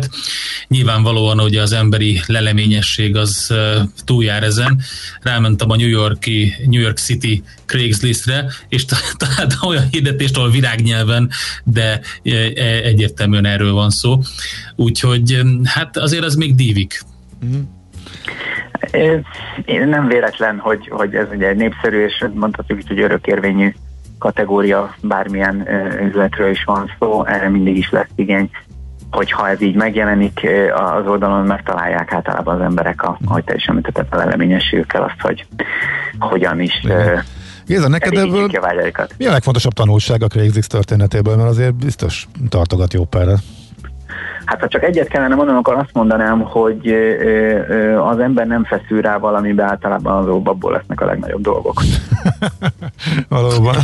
Hát nyilvánvalóan ugye az emberi leleményesség az túljár ezen. Rámentem a New, Yorki, New York City Craigslistre, és találtam olyan hirdetést, ahol virágnyelven, de egyértelműen erről van szó. Úgyhogy hát azért az még dívik. Mm-hmm. Én nem véletlen, hogy, hogy ez ugye népszerű, és mondhatjuk hogy örökérvényű kategória, bármilyen üzletről is van szó, erre mindig is lesz igény hogyha ez így megjelenik, az oldalon megtalálják általában az emberek, a, ahogy te is említetted, a leleményességükkel azt, hogy hogyan is Géza, neked ebből mi a legfontosabb tanulság a Craigslist történetéből, mert azért biztos tartogat jó párra. Hát ha csak egyet kellene mondanom, akkor azt mondanám, hogy az ember nem feszül rá valamibe, általában az abból lesznek a legnagyobb dolgok. Valóban.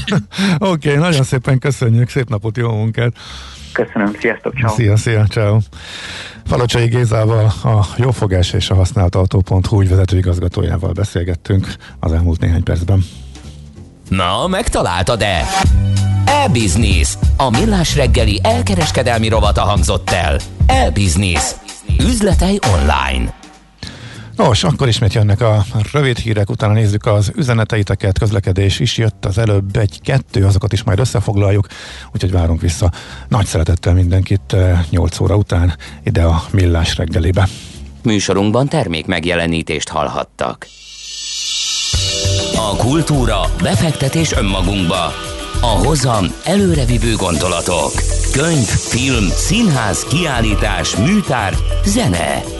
Oké, okay, nagyon szépen köszönjük, szép napot, jó munkát! Köszönöm, sziasztok, ciao. Szia, szia, ciao. Falocsai Gézával, a Jófogás és a Használt Autó.hu ügyvezető igazgatójával beszélgettünk az elmúlt néhány percben. Na, megtaláltad-e? E-Business. A millás reggeli elkereskedelmi rovata hangzott el. E-Business. Üzletei online. Nos, akkor ismét jönnek a rövid hírek, utána nézzük az üzeneteiteket, közlekedés is jött az előbb egy-kettő, azokat is majd összefoglaljuk, úgyhogy várunk vissza nagy szeretettel mindenkit 8 eh, óra után ide a Millás reggelibe. Műsorunkban termék megjelenítést hallhattak. A kultúra, befektetés önmagunkba. A hozam előrevívő gondolatok. Könyv, film, színház, kiállítás, műtár, zene.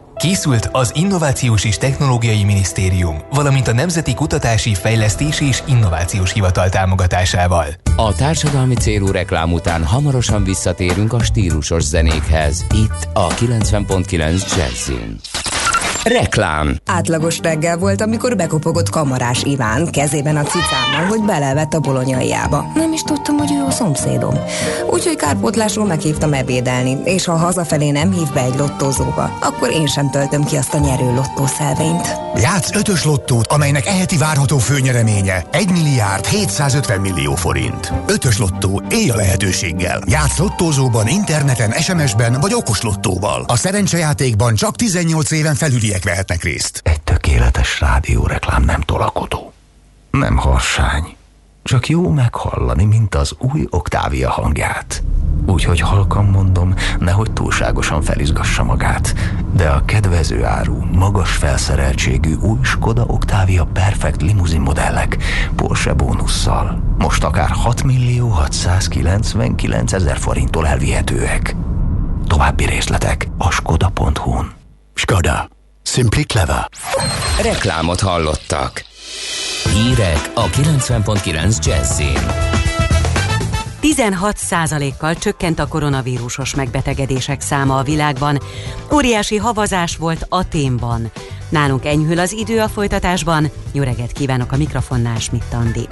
Készült az Innovációs és Technológiai Minisztérium, valamint a Nemzeti Kutatási, Fejlesztési és Innovációs Hivatal támogatásával. A társadalmi célú reklám után hamarosan visszatérünk a stílusos zenékhez. Itt a 90.9 Jazzin. Reklám. Átlagos reggel volt, amikor bekopogott kamarás Iván kezében a cicámmal, hogy belevett a bolonyaiába. Nem is tudtam, hogy ő a szomszédom. Úgyhogy kárpótlásról meghívtam ebédelni, és ha hazafelé nem hív be egy lottózóba, akkor én sem töltöm ki azt a nyerő lottószelvényt. Játsz ötös lottót, amelynek eheti várható főnyereménye 1 milliárd 750 millió forint. Ötös lottó, élj a lehetőséggel. Játsz lottózóban, interneten, SMS-ben vagy okos lottóval. A szerencsejátékban csak 18 éven felüli férfiak vehetnek részt. Egy tökéletes rádióreklám nem tolakodó. Nem harsány. Csak jó meghallani, mint az új Oktávia hangját. Úgyhogy halkan mondom, nehogy túlságosan felizgassa magát. De a kedvező áru, magas felszereltségű új Skoda Octavia Perfect limuzin modellek Porsche bónusszal most akár 6 millió 699 ezer forinttól elvihetőek. További részletek a skoda.hu-n. Skoda. Simply clever. Reklámot hallottak. Hírek a 90.9 Jazzin. 16 kal csökkent a koronavírusos megbetegedések száma a világban. Óriási havazás volt Aténban. Nálunk enyhül az idő a folytatásban. Jó reggelt kívánok a mikrofonnál, Schmidt Andi.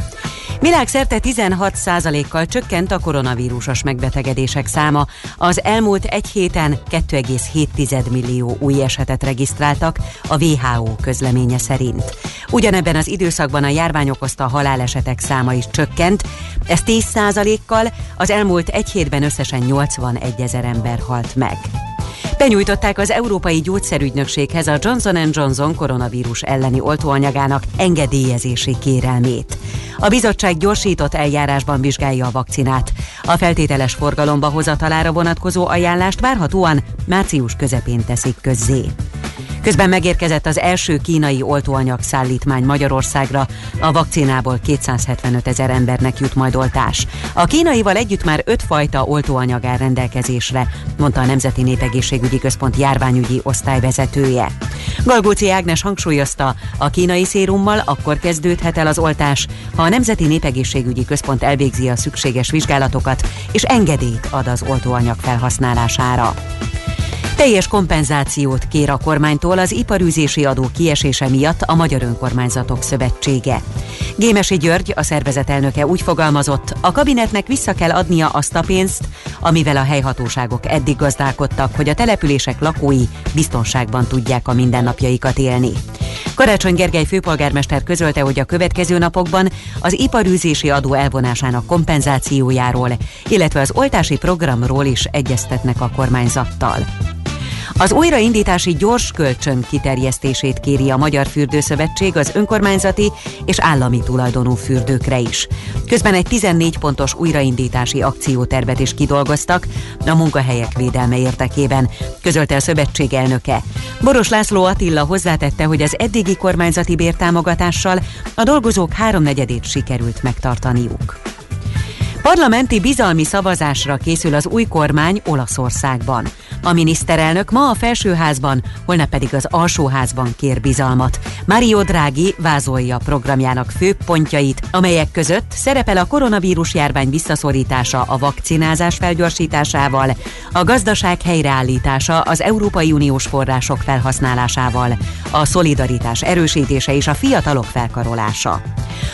Világszerte 16%-kal csökkent a koronavírusos megbetegedések száma. Az elmúlt egy héten 2,7 millió új esetet regisztráltak a WHO közleménye szerint. Ugyanebben az időszakban a járvány okozta halálesetek száma is csökkent, ez 10%-kal az elmúlt egy hétben összesen 81 ezer ember halt meg. Benyújtották az Európai Gyógyszerügynökséghez a Johnson Johnson koronavírus elleni oltóanyagának engedélyezési kérelmét. A bizottság gyorsított eljárásban vizsgálja a vakcinát. A feltételes forgalomba hozatalára vonatkozó ajánlást várhatóan március közepén teszik közzé. Közben megérkezett az első kínai oltóanyag szállítmány Magyarországra. A vakcinából 275 ezer embernek jut majd oltás. A kínaival együtt már öt fajta oltóanyag áll rendelkezésre, mondta a Nemzeti Népegészségügyi Központ járványügyi osztályvezetője. Galgóci Ágnes hangsúlyozta, a kínai szérummal akkor kezdődhet el az oltás, ha a Nemzeti Népegészségügyi Központ elvégzi a szükséges vizsgálatokat és engedélyt ad az oltóanyag felhasználására. Teljes kompenzációt kér a kormánytól az iparűzési adó kiesése miatt a Magyar Önkormányzatok Szövetsége. Gémesi György, a szervezet elnöke úgy fogalmazott, a kabinetnek vissza kell adnia azt a pénzt, amivel a helyhatóságok eddig gazdálkodtak, hogy a települések lakói biztonságban tudják a mindennapjaikat élni. Karácsony Gergely főpolgármester közölte, hogy a következő napokban az iparűzési adó elvonásának kompenzációjáról, illetve az oltási programról is egyeztetnek a kormányzattal. Az újraindítási gyors kölcsön kiterjesztését kéri a Magyar Fürdőszövetség az önkormányzati és állami tulajdonú fürdőkre is. Közben egy 14 pontos újraindítási akciótervet is kidolgoztak a munkahelyek védelme érdekében, közölte a szövetség elnöke. Boros László Attila hozzátette, hogy az eddigi kormányzati bértámogatással a dolgozók háromnegyedét sikerült megtartaniuk. Parlamenti bizalmi szavazásra készül az új kormány Olaszországban. A miniszterelnök ma a felsőházban, holnap pedig az alsóházban kér bizalmat. Mario Draghi vázolja programjának fő pontjait, amelyek között szerepel a koronavírus járvány visszaszorítása a vakcinázás felgyorsításával, a gazdaság helyreállítása az Európai Uniós források felhasználásával, a szolidaritás erősítése és a fiatalok felkarolása.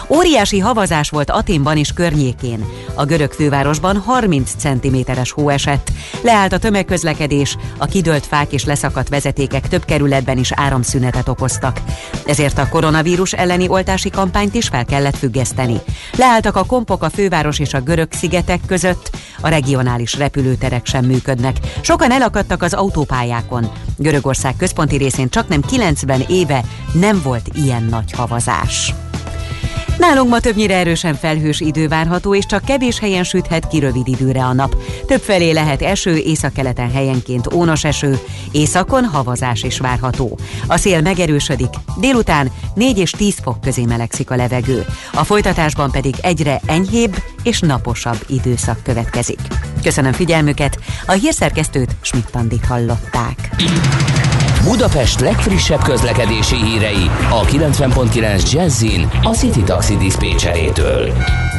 Óriási havazás volt Aténban és környékén. A görög fővárosban 30 cm-es hó esett. Leállt a tömegközlekedés, a kidőlt fák és leszakadt vezetékek több kerületben is áramszünetet okoztak. Ezért a koronavírus elleni oltási kampányt is fel kellett függeszteni. Leálltak a kompok a főváros és a görög szigetek között, a regionális repülőterek sem működnek. Sokan elakadtak az autópályákon. Görögország központi részén csak nem 90 éve nem volt ilyen nagy havazás. Nálunk ma többnyire erősen felhős idő várható, és csak kevés helyen süthet ki rövid időre a nap. Többfelé lehet eső, északkeleten helyenként ónos eső, északon havazás is várható. A szél megerősödik, délután 4 és 10 fok közé melegszik a levegő. A folytatásban pedig egyre enyhébb és naposabb időszak következik. Köszönöm figyelmüket, a hírszerkesztőt Schmidt-Tandit hallották. Budapest legfrissebb közlekedési hírei a 90.9 Jazzin a City Taxi Dispécsejétől.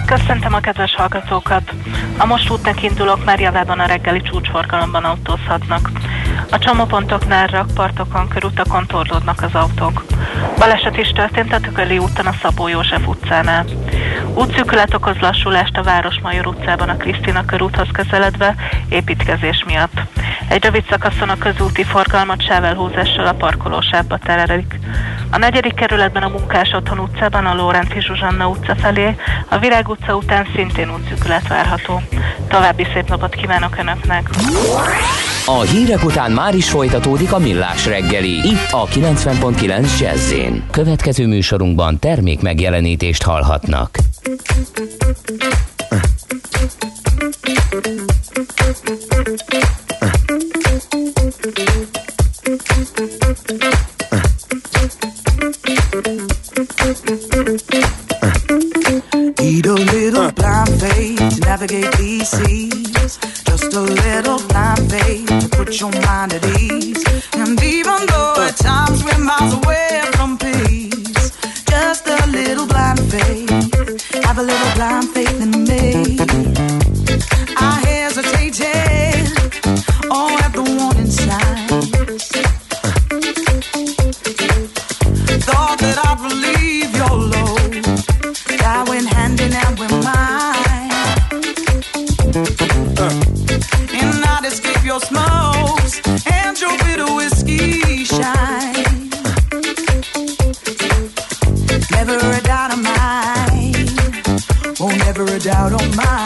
Köszöntöm a kedves hallgatókat! A most útnak indulók már javában a reggeli csúcsforgalomban autózhatnak. A csomópontoknál rakpartokon, körutakon torlódnak az autók. Baleset is történt a Tököli úton a Szabó József utcánál. Útszűkület okoz lassulást a Városmajor utcában a Krisztina körúthoz közeledve építkezés miatt. Egy rövid szakaszon a közúti forgalmat sávelhúzással a parkolósávba terelik. A negyedik kerületben a Munkás Otthon utcában a Lórenci Zsuzsanna utca felé, a Virág utca után szintén útszűkület várható. További szép napot kívánok Önöknek! A hírek után már is folytatódik a millás reggeli. Itt a 90.9 jazz Következő műsorunkban termék megjelenítést hallhatnak. Need navigate these seas. Just a little blind faith to put your mind at ease. And even though at times we're miles away from peace, just a little blind faith. Have a little blind faith doubt on my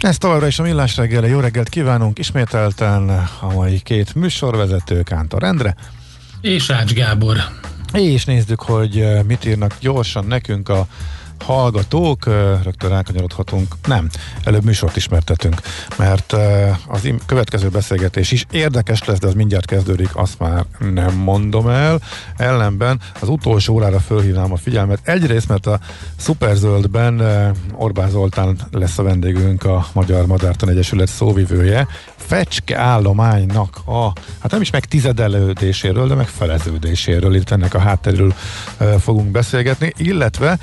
Ez továbbra is a Millás reggeli. Jó reggelt kívánunk ismételten a mai két műsorvezető Kántor Endre. És Ács Gábor. És nézzük, hogy eh, mit írnak gyorsan nekünk a hallgatók, rögtön rákanyarodhatunk. Nem, előbb műsort ismertetünk, mert az következő beszélgetés is érdekes lesz, de az mindjárt kezdődik, azt már nem mondom el. Ellenben az utolsó órára fölhívnám a figyelmet. Egyrészt, mert a Superzöldben Orbán Zoltán lesz a vendégünk, a Magyar Madártan Egyesület szóvivője. Fecske állománynak a, hát nem is meg tizedelődéséről, de meg feleződéséről, itt ennek a hátterről fogunk beszélgetni, illetve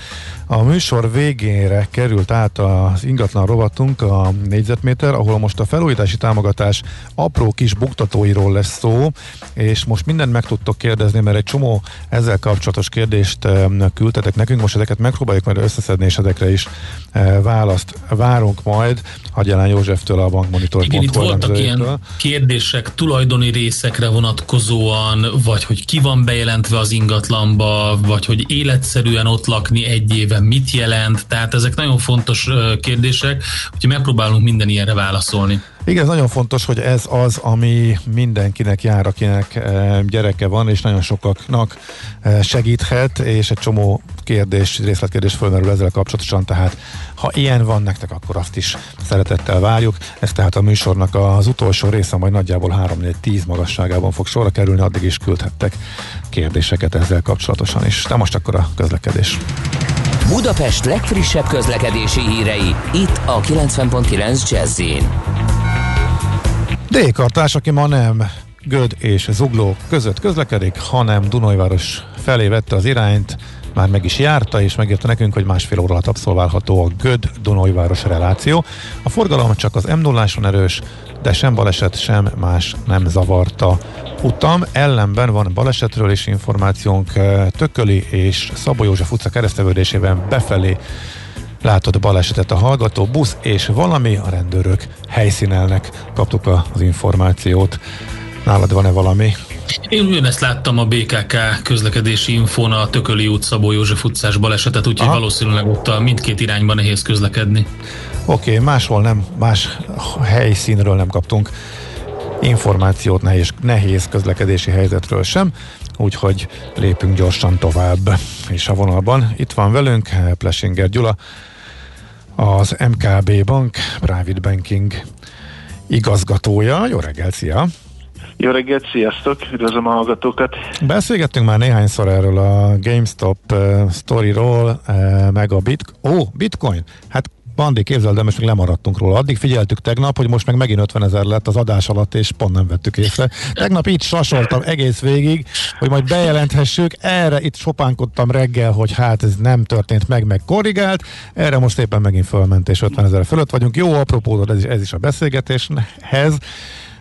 a műsor végére került át az ingatlan rovatunk, a négyzetméter, ahol most a felújítási támogatás apró kis buktatóiról lesz szó, és most mindent meg tudtok kérdezni, mert egy csomó ezzel kapcsolatos kérdést küldtetek nekünk, most ezeket megpróbáljuk majd összeszedni, és ezekre is választ várunk majd Hagyalán Józseftől a bankmonitor. Voltak ilyen kérdések tulajdoni részekre vonatkozóan, vagy hogy ki van bejelentve az ingatlanba, vagy hogy életszerűen ott lakni egy éve tulajdonképpen mit jelent, tehát ezek nagyon fontos kérdések, úgyhogy megpróbálunk minden ilyenre válaszolni. Igen, ez nagyon fontos, hogy ez az, ami mindenkinek jár, akinek gyereke van, és nagyon sokaknak segíthet, és egy csomó kérdés, részletkérdés fölmerül ezzel kapcsolatosan, tehát ha ilyen van nektek, akkor azt is szeretettel várjuk. Ez tehát a műsornak az utolsó része, majd nagyjából 3-4-10 magasságában fog sorra kerülni, addig is küldhettek kérdéseket ezzel kapcsolatosan is. De most akkor a közlekedés. Budapest legfrissebb közlekedési hírei, itt a 90.9 jazz D-kartás, aki ma nem Göd és Zugló között közlekedik, hanem Dunajváros felé vette az irányt, már meg is járta, és megírta nekünk, hogy másfél óra alatt abszolválható a göd dunajváros reláció. A forgalom csak az m 0 erős, de sem baleset, sem más nem zavarta utam. Ellenben van balesetről is információnk Tököli és Szabó József utca keresztevődésében befelé látott balesetet a hallgató, busz és valami a rendőrök helyszínelnek. Kaptuk az információt. Nálad van-e valami? Én ugyanezt láttam a BKK közlekedési infón a Tököli út Szabó József utcás balesetet, úgyhogy Aha. valószínűleg ott a mindkét irányban nehéz közlekedni. Oké, okay, máshol nem, más helyszínről nem kaptunk információt nehéz, nehéz közlekedési helyzetről sem, úgyhogy lépünk gyorsan tovább. És a vonalban itt van velünk Plesinger Gyula, az MKB Bank Private Banking igazgatója. Jó reggelt, szia! Jó reggelt, sziasztok! Üdvözlöm a hallgatókat! Beszélgettünk már néhányszor erről a GameStop uh, storyról, uh, meg a bit- Ó, bitcoin! Hát Bandi, képzeld, de most még lemaradtunk róla. Addig figyeltük tegnap, hogy most meg megint 50 ezer lett az adás alatt, és pont nem vettük észre. Tegnap itt sasoltam egész végig, hogy majd bejelenthessük. Erre itt sopánkodtam reggel, hogy hát ez nem történt meg, meg korrigált. Erre most éppen megint fölment, és 50 ezer fölött vagyunk. Jó apropó, ez is, ez is a beszélgetéshez.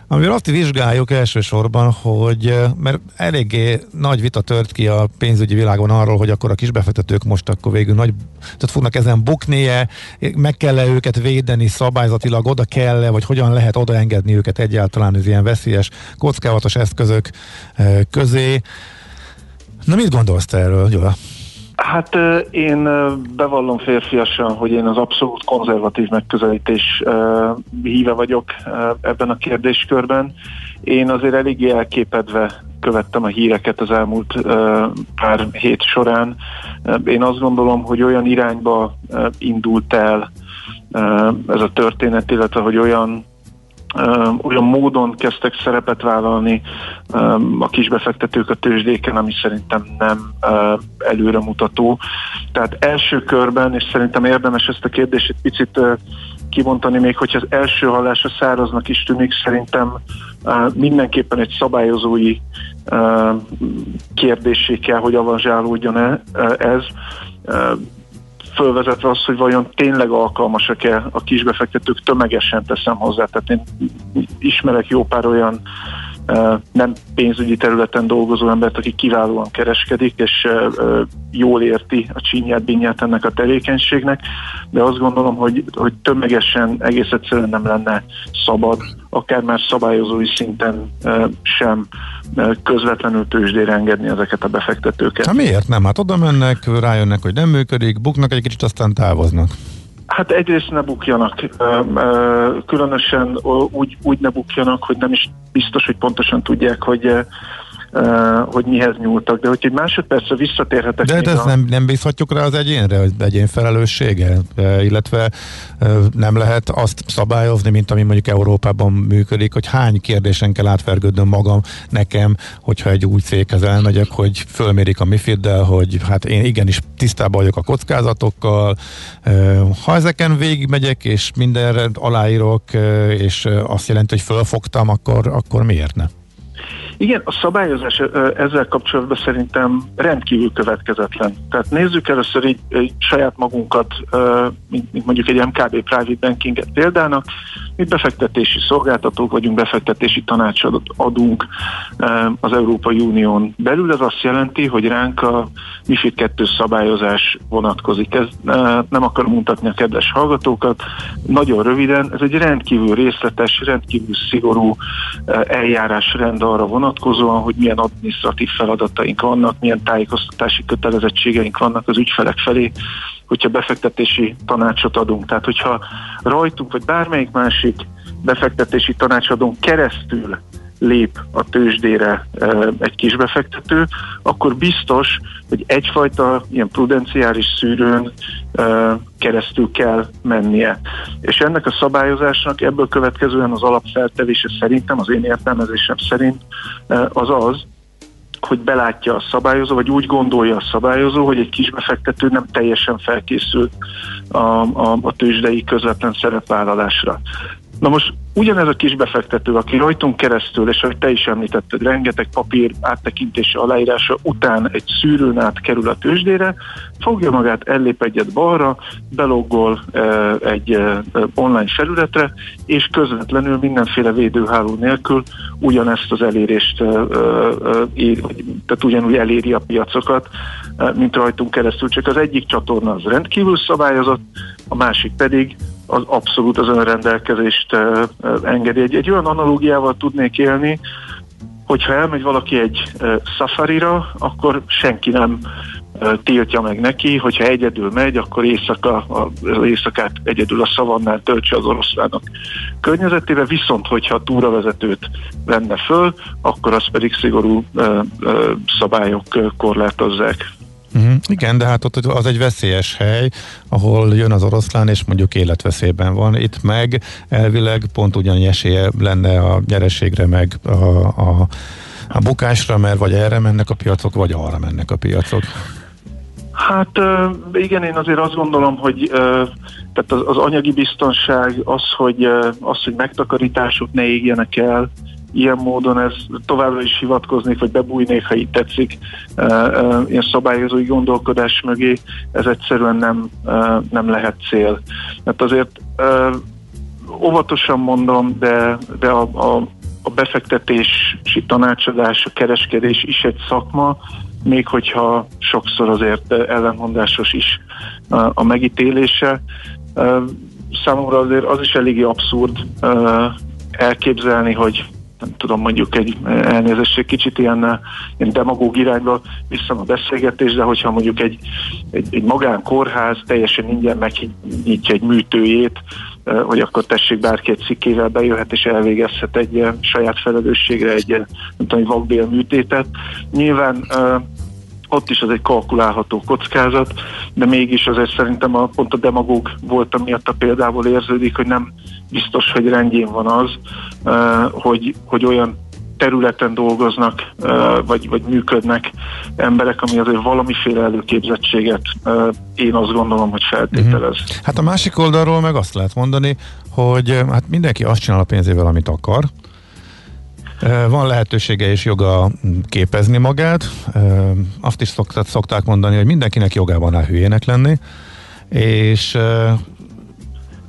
Amivel azt vizsgáljuk elsősorban, hogy mert eléggé nagy vita tört ki a pénzügyi világon arról, hogy akkor a kisbefektetők most akkor végül nagy, tehát fognak ezen buknie, meg kell-e őket védeni szabályzatilag, oda kell-e, vagy hogyan lehet odaengedni őket egyáltalán az ilyen veszélyes, kockávatos eszközök közé. Na mit gondolsz te erről, Gyula? Hát én bevallom férfiasan, hogy én az abszolút konzervatív megközelítés híve vagyok ebben a kérdéskörben. Én azért eléggé elképedve követtem a híreket az elmúlt pár hét során. Én azt gondolom, hogy olyan irányba indult el ez a történet, illetve hogy olyan olyan módon kezdtek szerepet vállalni a kisbefektetők a tőzsdéken, ami szerintem nem előremutató. Tehát első körben, és szerintem érdemes ezt a kérdést egy picit kivontani, még hogyha az első hallásra száraznak is tűnik, szerintem mindenképpen egy szabályozói kérdésé kell, hogy avanzsálódjon ez fölvezetve az, hogy vajon tényleg alkalmasak-e a kisbefektetők, tömegesen teszem hozzá. Tehát én ismerek jó pár olyan nem pénzügyi területen dolgozó embert, aki kiválóan kereskedik, és jól érti a csínyát, binyát ennek a tevékenységnek, de azt gondolom, hogy, hogy tömegesen egész egyszerűen nem lenne szabad, akár már szabályozói szinten sem közvetlenül tőzsdére engedni ezeket a befektetőket. Hát miért nem? Hát oda mennek, rájönnek, hogy nem működik, buknak egy kicsit, aztán távoznak. Hát egyrészt ne bukjanak, különösen úgy, úgy ne bukjanak, hogy nem is biztos, hogy pontosan tudják, hogy hogy mihez nyúltak. De hogy egy másodpercre visszatérhetek... De ezt a... nem, nem bízhatjuk rá az egyénre, az egyén felelőssége, illetve nem lehet azt szabályozni, mint ami mondjuk Európában működik, hogy hány kérdésen kell átvergődnöm magam nekem, hogyha egy új céghez elmegyek, hogy fölmérik a MIFID-del, hogy hát én igenis tisztában vagyok a kockázatokkal, ha ezeken végigmegyek, és mindenre aláírok, és azt jelenti, hogy fölfogtam, akkor, akkor miért ne? Igen, a szabályozás ezzel kapcsolatban szerintem rendkívül következetlen. Tehát nézzük először így, így saját magunkat, mint, mint mondjuk egy MKB Private Bankinget példának, mi befektetési szolgáltatók vagyunk, befektetési tanácsot adunk az Európai Unión belül. Ez azt jelenti, hogy ránk a MIFID 2 szabályozás vonatkozik. Ez nem akarom mutatni a kedves hallgatókat. Nagyon röviden, ez egy rendkívül részletes, rendkívül szigorú eljárásrend arra vonatkozóan, hogy milyen adminisztratív feladataink vannak, milyen tájékoztatási kötelezettségeink vannak az ügyfelek felé, hogyha befektetési tanácsot adunk. Tehát, hogyha rajtunk, vagy bármelyik másik befektetési tanácsadón keresztül lép a tőzsdére egy kis befektető, akkor biztos, hogy egyfajta ilyen prudenciális szűrőn keresztül kell mennie. És ennek a szabályozásnak ebből következően az alapfeltevése szerintem, az én értelmezésem szerint az az, hogy belátja a szabályozó, vagy úgy gondolja a szabályozó, hogy egy kisbefektető nem teljesen felkészült a, a, a tőzsdei közvetlen szerepvállalásra. Na most ugyanez a kis befektető, aki rajtunk keresztül, és ahogy te is említetted, rengeteg papír áttekintése, aláírása után egy szűrőn át kerül a tőzsdére, fogja magát, ellép egyet balra, beloggol e, egy e, online felületre, és közvetlenül mindenféle védőháló nélkül ugyanezt az elérést e, ér, tehát ugyanúgy eléri a piacokat, mint rajtunk keresztül. Csak az egyik csatorna az rendkívül szabályozott, a másik pedig az abszolút az önrendelkezést engedi. Egy, egy olyan analógiával tudnék élni, hogyha elmegy valaki egy szafarira, akkor senki nem tiltja meg neki, hogyha egyedül megy, akkor éjszaka, az éjszakát egyedül a szavannál töltse az oroszlának környezetébe, viszont hogyha túravezetőt venne föl, akkor az pedig szigorú szabályok korlátozzák. Uh-huh. Igen, de hát ott az egy veszélyes hely, ahol jön az oroszlán, és mondjuk életveszélyben van. Itt meg elvileg pont ugyanannyi esélye lenne a nyereségre, meg a, a, a bukásra, mert vagy erre mennek a piacok, vagy arra mennek a piacok. Hát igen, én azért azt gondolom, hogy tehát az, az anyagi biztonság, az, hogy, az, hogy megtakarítások ne égjenek el, ilyen módon ez továbbra is hivatkoznék, vagy bebújnék, ha így tetszik, ilyen szabályozói gondolkodás mögé, ez egyszerűen nem, nem lehet cél. Mert azért óvatosan mondom, de, de a, a, a befektetési tanácsadás, a kereskedés is egy szakma, még hogyha sokszor azért ellenmondásos is a megítélése. Számomra azért az is eléggé abszurd elképzelni, hogy nem tudom, mondjuk egy elnézést, kicsit ilyen, ilyen demagóg irányba vissza a beszélgetés, de hogyha mondjuk egy, egy, egy magánkórház teljesen ingyen megnyitja egy műtőjét, hogy akkor tessék bárki egy cikkével bejöhet és elvégezhet egy saját felelősségre egy, nem tudom, egy vakbél műtétet. Nyilván ott is az egy kalkulálható kockázat, de mégis azért szerintem a, pont a demagóg volt, miatt a példából érződik, hogy nem biztos, hogy rendjén van az, hogy, hogy olyan területen dolgoznak, vagy, vagy működnek emberek, ami azért valamiféle előképzettséget én azt gondolom, hogy feltételez. Uh-huh. Hát a másik oldalról meg azt lehet mondani, hogy hát mindenki azt csinál a pénzével, amit akar, van lehetősége és joga képezni magát. Azt is szokták, szokták mondani, hogy mindenkinek jogában áll hülyének lenni, és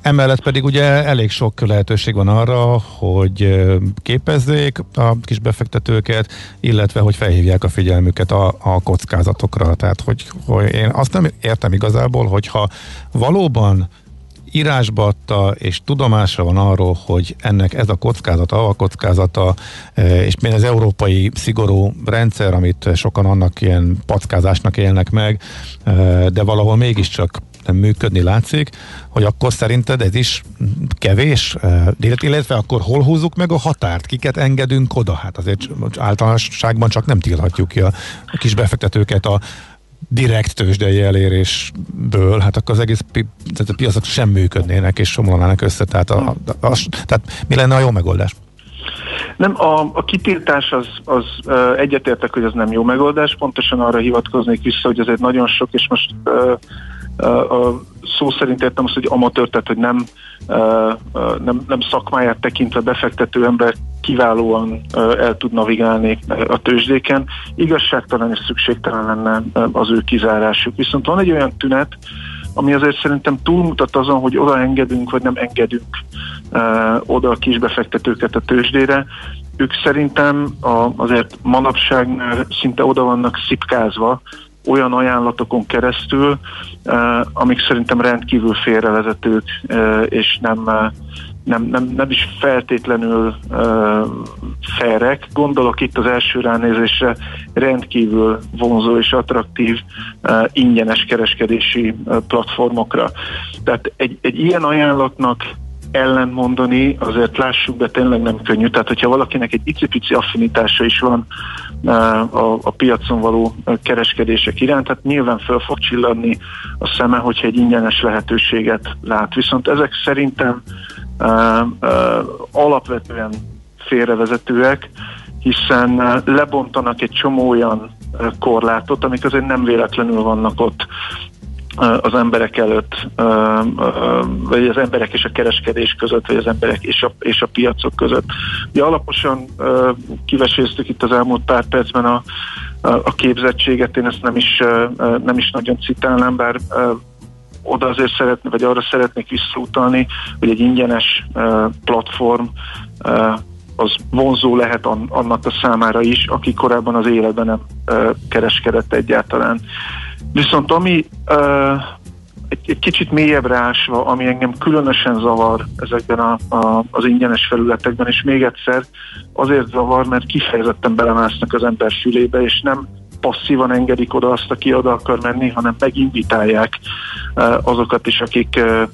Emellett pedig ugye elég sok lehetőség van arra, hogy képezzék a kis befektetőket, illetve hogy felhívják a figyelmüket a, a kockázatokra. Tehát, hogy, hogy én azt nem értem igazából, hogyha valóban írásba adta, és tudomásra van arról, hogy ennek ez a kockázata, a kockázata, és még az európai szigorú rendszer, amit sokan annak ilyen packázásnak élnek meg, de valahol mégiscsak működni látszik, hogy akkor szerinted ez is kevés, illetve akkor hol húzzuk meg a határt, kiket engedünk oda? Hát azért általánosságban csak nem tilthatjuk ki a kis befektetőket a direkt tőzsdei elérésből, hát akkor az egész pi, tehát a piacok sem működnének és somlanának össze. Tehát, a, a, a, tehát mi lenne a jó megoldás? Nem, a, a kitiltás az, az egyetértek, hogy az nem jó megoldás, pontosan arra hivatkoznék vissza, hogy ez egy nagyon sok, és most uh, a szó szerint értem azt, hogy amatőr, tehát hogy nem, nem, nem szakmáját tekintve befektető ember kiválóan el tud navigálni a tőzsdéken. Igazságtalan és szükségtelen lenne az ő kizárásuk. Viszont van egy olyan tünet, ami azért szerintem túlmutat azon, hogy oda engedünk, vagy nem engedünk oda a kisbefektetőket a tőzsdére. Ők szerintem azért manapság szinte oda vannak szipkázva, olyan ajánlatokon keresztül, eh, amik szerintem rendkívül félrevezetők, eh, és nem, eh, nem, nem, nem is feltétlenül ferek. Gondolok itt az első ránézésre rendkívül vonzó és attraktív ingyenes kereskedési platformokra. Tehát egy, egy ilyen ajánlatnak ellentmondani, azért lássuk be, tényleg nem könnyű. Tehát, hogyha valakinek egy icipici affinitása is van a, a piacon való kereskedések iránt, tehát nyilván föl fog csillanni a szeme, hogyha egy ingyenes lehetőséget lát. Viszont ezek szerintem uh, uh, alapvetően félrevezetőek, hiszen lebontanak egy csomó olyan korlátot, amik azért nem véletlenül vannak ott az emberek előtt, vagy az emberek és a kereskedés között, vagy az emberek és a, és a piacok között. Ugye alaposan kiveséztük itt az elmúlt pár percben a, a képzettséget, én ezt nem is, nem is nagyon citálnám, bár oda azért szeretnék, vagy arra szeretnék visszautalni, hogy egy ingyenes platform az vonzó lehet annak a számára is, aki korábban az életben nem kereskedett egyáltalán. Viszont ami uh, egy, egy kicsit mélyebbre ásva, ami engem különösen zavar ezekben a, a, az ingyenes felületekben, és még egyszer azért zavar, mert kifejezetten belemásznak az ember fülébe, és nem passzívan engedik oda azt, aki oda akar menni, hanem meginvitálják uh, azokat is, akik uh,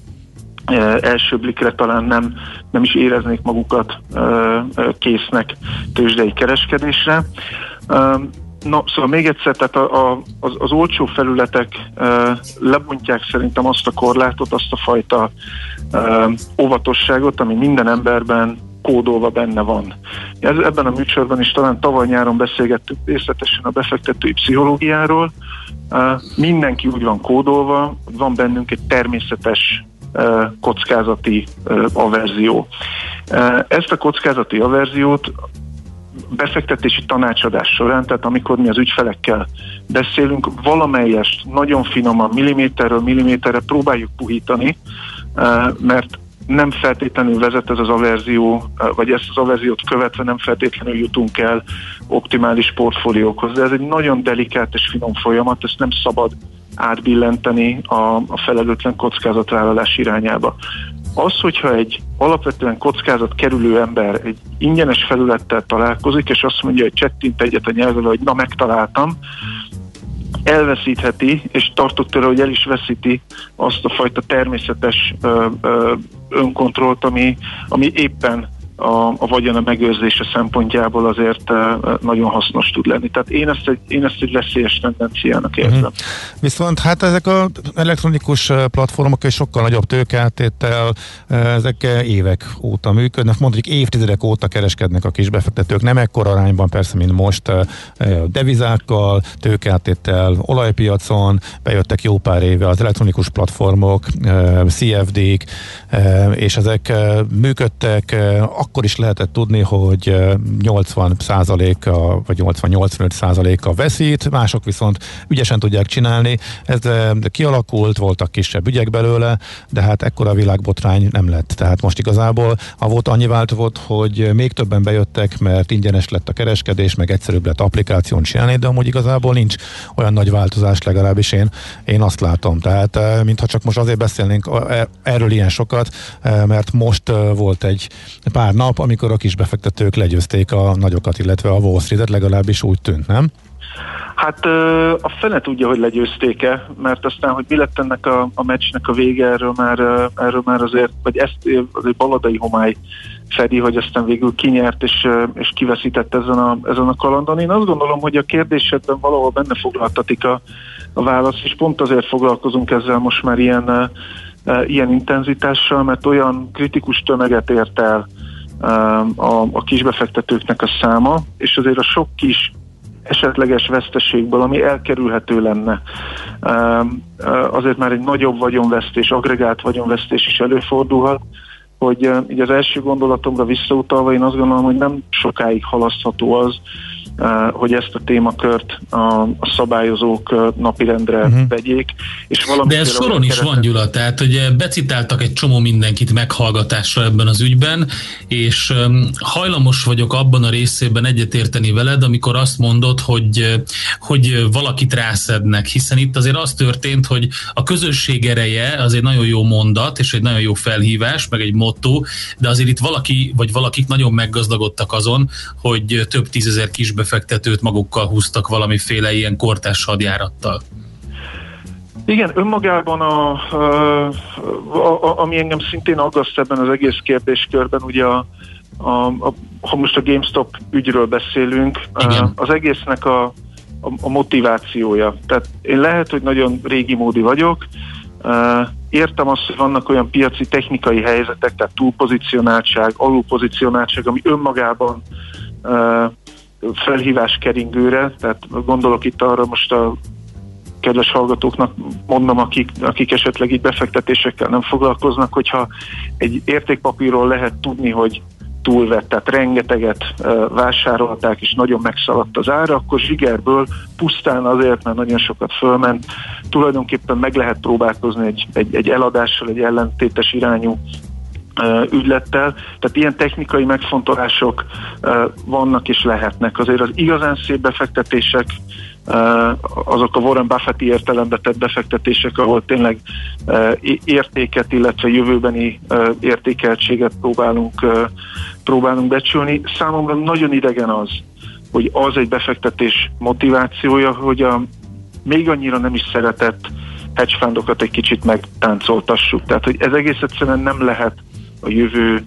első blikre talán nem, nem is éreznék magukat késznek tőzsdei kereskedésre. No, szóval még egyszer, tehát a, a, az, az olcsó felületek e, lebontják szerintem azt a korlátot, azt a fajta e, óvatosságot, ami minden emberben kódolva benne van. Ez, ebben a műsorban is talán tavaly nyáron beszélgettünk részletesen a befektetői pszichológiáról. E, mindenki úgy van kódolva, hogy van bennünk egy természetes e, kockázati e, averzió. E, ezt a kockázati averziót befektetési tanácsadás során, tehát amikor mi az ügyfelekkel beszélünk, valamelyest nagyon finoman, milliméterről milliméterre próbáljuk puhítani, eh, mert nem feltétlenül vezet ez az averzió, eh, vagy ezt az averziót követve nem feltétlenül jutunk el optimális portfóliókhoz. De ez egy nagyon delikát és finom folyamat, ezt nem szabad átbillenteni a, a felelőtlen kockázatvállalás irányába. Az, hogyha egy alapvetően kockázat kerülő ember egy ingyenes felülettel találkozik, és azt mondja, hogy csettint egyet a nyelvvel, hogy na megtaláltam, elveszítheti, és tartok tőle, hogy el is veszíti azt a fajta természetes ö, ö, önkontrollt, ami, ami éppen a, a vagyona megőrzése szempontjából azért uh, nagyon hasznos tud lenni. Tehát én ezt egy, én ezt egy veszélyes tendenciának érzem. Uh-huh. Viszont hát ezek az elektronikus platformok és sokkal nagyobb tőkeltétel, ezek évek óta működnek, mondjuk évtizedek óta kereskednek a kisbefektetők, nem ekkor arányban persze, mint most devizákkal, tőkeltétel, olajpiacon, bejöttek jó pár éve az elektronikus platformok, CFD-k, és ezek működtek, akkor is lehetett tudni, hogy 80% a vagy 80-85 a veszít, mások viszont ügyesen tudják csinálni. Ez kialakult, voltak kisebb ügyek belőle, de hát ekkora világbotrány nem lett. Tehát most igazából a volt annyi volt, hogy még többen bejöttek, mert ingyenes lett a kereskedés, meg egyszerűbb lett applikáción csinálni, de amúgy igazából nincs olyan nagy változás, legalábbis én, én azt látom. Tehát mintha csak most azért beszélnénk erről ilyen sokat, mert most volt egy pár nap, amikor a kisbefektetők legyőzték a nagyokat, illetve a Wall Street-et, legalábbis úgy tűnt, nem? Hát a fene tudja, hogy legyőzték-e, mert aztán, hogy mi lett ennek a, a meccsnek a vége, erről már, erről már azért, vagy ezt azért baladai homály fedi, hogy aztán végül kinyert és, és kiveszített ezen a, ezen a kalandon. Én azt gondolom, hogy a kérdésedben valahol benne foglaltatik a, a válasz, és pont azért foglalkozunk ezzel most már ilyen, ilyen intenzitással, mert olyan kritikus tömeget ért el a, a kisbefektetőknek a száma, és azért a sok kis esetleges veszteségből, ami elkerülhető lenne. Azért már egy nagyobb vagyonvesztés, agregált vagyonvesztés is előfordulhat, hogy így az első gondolatomra visszautalva én azt gondolom, hogy nem sokáig halasztható az, hogy ezt a témakört a, a szabályozók napirendre uh-huh. vegyék. És De ez soron is van, Gyula, tehát hogy becitáltak egy csomó mindenkit meghallgatásra ebben az ügyben, és hajlamos vagyok abban a részében egyetérteni veled, amikor azt mondod, hogy, hogy valakit rászednek, hiszen itt azért az történt, hogy a közösség ereje az egy nagyon jó mondat, és egy nagyon jó felhívás, meg egy motto, de azért itt valaki, vagy valakik nagyon meggazdagodtak azon, hogy több tízezer kisbe befektetőt magukkal húztak valamiféle ilyen kortás hadjárattal. Igen, önmagában a, a, a, ami engem szintén aggaszt ebben az egész kérdéskörben, ugye a, a, a, ha most a GameStop ügyről beszélünk, Igen. az egésznek a, a, a motivációja. Tehát én lehet, hogy nagyon régi módi vagyok, értem azt, hogy vannak olyan piaci technikai helyzetek, tehát túlpozicionáltság, alulpozicionáltság, ami önmagában felhívás keringőre, tehát gondolok itt arra most a kedves hallgatóknak mondom, akik, akik esetleg itt befektetésekkel nem foglalkoznak, hogyha egy értékpapírról lehet tudni, hogy túlvett, tehát rengeteget vásárolták, és nagyon megszaladt az ára, akkor zsigerből pusztán azért, mert nagyon sokat fölment, tulajdonképpen meg lehet próbálkozni egy, egy, egy eladással, egy ellentétes irányú ügylettel, tehát ilyen technikai megfontolások vannak és lehetnek. Azért az igazán szép befektetések azok a Warren Buffett értelembe tett befektetések, ahol tényleg értéket, illetve jövőbeni értékeltséget próbálunk, próbálunk becsülni. Számomra nagyon idegen az, hogy az egy befektetés motivációja, hogy a még annyira nem is szeretett hedge fundokat egy kicsit megtáncoltassuk. Tehát, hogy ez egész egyszerűen nem lehet a jövő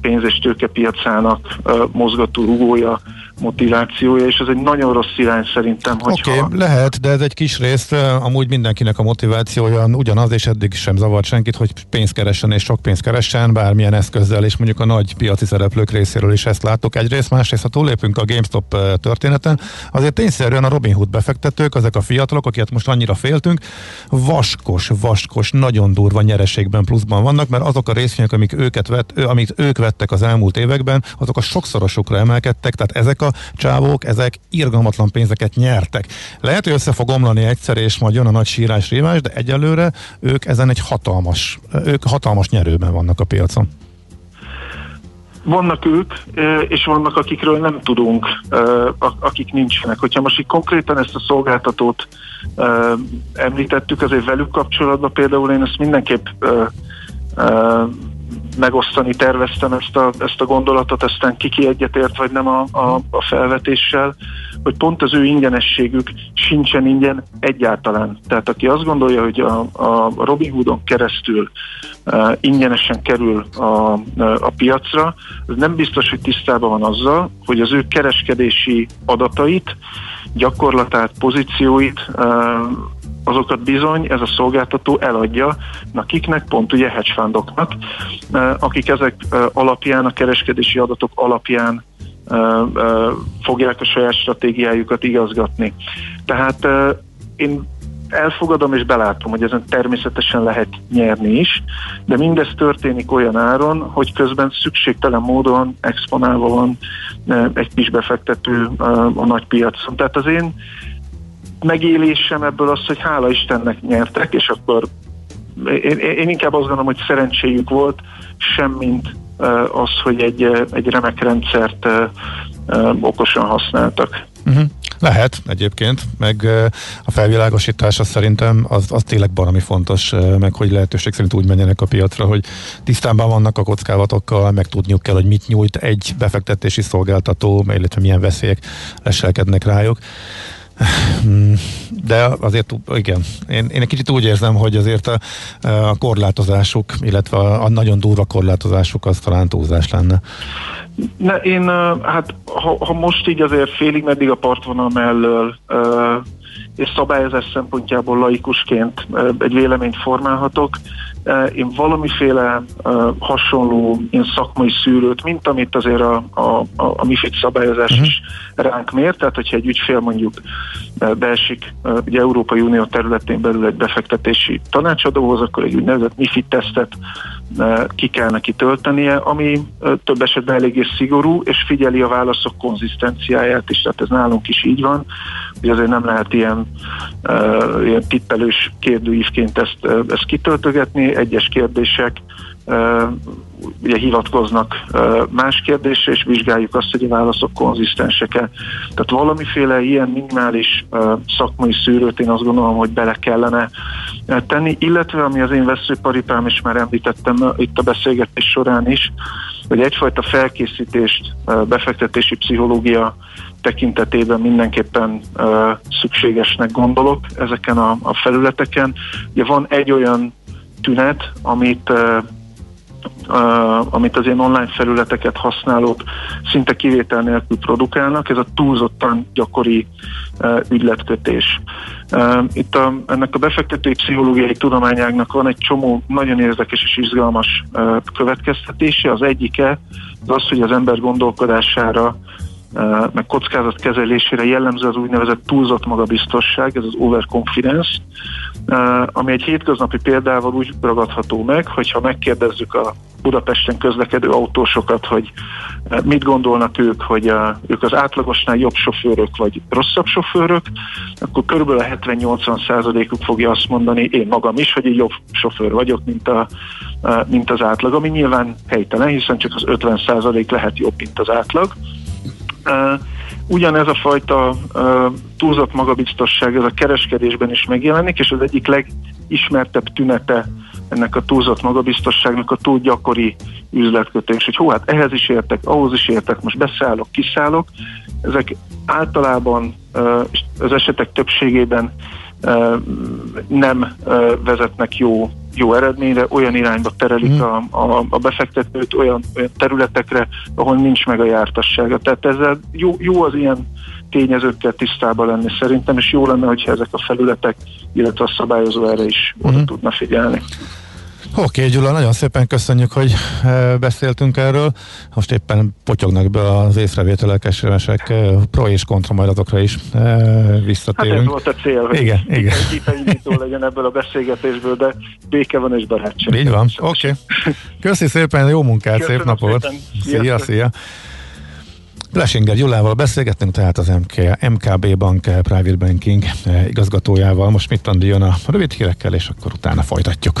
pénz- és tőkepiacának mozgató rugója motivációja, és ez egy nagyon rossz irány szerintem, Oké, okay, lehet, de ez egy kis rész, amúgy mindenkinek a motivációja ugyanaz, és eddig sem zavart senkit, hogy pénzt keressen és sok pénzt keressen, bármilyen eszközzel, és mondjuk a nagy piaci szereplők részéről is ezt látok. Egyrészt, másrészt, ha túlépünk a GameStop történeten, azért tényszerűen a Robinhood befektetők, ezek a fiatalok, akiket most annyira féltünk, vaskos, vaskos, nagyon durva nyereségben pluszban vannak, mert azok a részvények, amik őket vett, amit ők vettek az elmúlt években, azok a sokszorosukra emelkedtek, tehát ezek csávók, ezek irgalmatlan pénzeket nyertek. Lehet, hogy össze fog omlani egyszer, és majd jön a nagy sírás rívás, de egyelőre ők ezen egy hatalmas, ők hatalmas nyerőben vannak a piacon. Vannak ők, és vannak akikről nem tudunk, akik nincsenek. Hogyha most így konkrétan ezt a szolgáltatót említettük, azért velük kapcsolatban például én ezt mindenképp megosztani terveztem ezt a, ezt a gondolatot, aztán kiki egyetért vagy nem a, a, a felvetéssel, hogy pont az ő ingyenességük sincsen ingyen egyáltalán. Tehát aki azt gondolja, hogy a, a Robin Hoodon keresztül uh, ingyenesen kerül a, a piacra, az nem biztos, hogy tisztában van azzal, hogy az ő kereskedési adatait, gyakorlatát, pozícióit uh, azokat bizony ez a szolgáltató eladja akiknek, pont ugye hedge fundoknak, akik ezek alapján, a kereskedési adatok alapján fogják a saját stratégiájukat igazgatni. Tehát én elfogadom és belátom, hogy ezen természetesen lehet nyerni is, de mindez történik olyan áron, hogy közben szükségtelen módon exponálva van egy kis befektető a nagy piacon. Tehát az én megélésem ebből az, hogy hála Istennek nyertek, és akkor én, én inkább azt gondolom, hogy szerencséjük volt, semmint az, hogy egy, egy remek rendszert okosan használtak. Uh-huh. Lehet egyébként, meg a felvilágosítása szerintem az, az tényleg valami fontos, meg hogy lehetőség szerint úgy menjenek a piacra, hogy tisztában vannak a kockázatokkal, meg tudniuk kell, hogy mit nyújt egy befektetési szolgáltató, illetve milyen veszélyek leselkednek rájuk. De azért igen, én, én egy kicsit úgy érzem, hogy azért a, a korlátozásuk, illetve a, a nagyon durva korlátozásuk az talán túlzás lenne. Ne, én, hát ha, ha most így azért félig meddig a partvonal mellől és szabályozás szempontjából laikusként egy véleményt formálhatok, én valamiféle hasonló én szakmai szűrőt, mint amit azért a, a, a, a MIFID szabályozás uh-huh. is ránk mér, tehát hogyha egy ügyfél mondjuk beesik ugye Európai Unió területén belül egy befektetési tanácsadóhoz, akkor egy úgynevezett MIFID tesztet ki kell neki töltenie, ami több esetben eléggé szigorú, és figyeli a válaszok konzisztenciáját is, tehát ez nálunk is így van, hogy azért nem lehet ilyen, ilyen tippelős kérdőívként ezt, ezt kitöltögetni, egyes kérdések ugye hivatkoznak más kérdésre, és vizsgáljuk azt, hogy a válaszok konzisztensek-e. Tehát valamiféle ilyen minimális szakmai szűrőt én azt gondolom, hogy bele kellene tenni, illetve ami az én veszőparipám, és már említettem itt a beszélgetés során is, hogy egyfajta felkészítést, befektetési pszichológia tekintetében mindenképpen uh, szükségesnek gondolok ezeken a, a felületeken. Ugye van egy olyan tünet, amit uh, amit az ilyen online felületeket használók szinte kivétel nélkül produkálnak, ez a túlzottan gyakori uh, ügyletkötés. Uh, itt a, ennek a befektetői pszichológiai tudományágnak van egy csomó nagyon érdekes és izgalmas uh, következtetése. Az egyike az, hogy az ember gondolkodására meg kockázat kezelésére jellemző az úgynevezett túlzott magabiztosság, ez az overconfidence, ami egy hétköznapi példával úgy ragadható meg, hogyha megkérdezzük a Budapesten közlekedő autósokat, hogy mit gondolnak ők, hogy a, ők az átlagosnál jobb sofőrök vagy rosszabb sofőrök, akkor körülbelül 70-80 százalékuk fogja azt mondani, én magam is, hogy egy jobb sofőr vagyok, mint, a, mint az átlag, ami nyilván helytelen, hiszen csak az 50 százalék lehet jobb, mint az átlag. Ugyanez a fajta túlzott magabiztosság, ez a kereskedésben is megjelenik, és az egyik legismertebb tünete ennek a túlzott magabiztosságnak a túl gyakori üzletkötés, hogy hú, hát ehhez is értek, ahhoz is értek, most beszállok, kiszállok. Ezek általában az esetek többségében nem vezetnek jó jó eredményre, olyan irányba terelik mm. a, a, a befektetőt olyan, olyan területekre, ahol nincs meg a jártassága. Tehát ezzel jó, jó az ilyen tényezőkkel tisztában lenni szerintem, és jó lenne, hogyha ezek a felületek, illetve a szabályozó erre is oda mm. tudna figyelni. Oké, Gyula, nagyon szépen köszönjük, hogy e, beszéltünk erről. Most éppen potyognak be az észrevételek, esemesek, e, pro és kontra majd azokra is e, visszatérünk. Hát ez volt a cél, hogy igen, igen. indító legyen ebből a beszélgetésből, de béke van és barátság. Így van, oké. Okay. Köszi szépen, jó munkát, Köszönöm szép napot. Szépen. Szia, szia. Blesinger Gyulával beszélgettünk, tehát az MK, MKB Bank Private Banking igazgatójával. Most mit jön a rövid hírekkel, és akkor utána folytatjuk.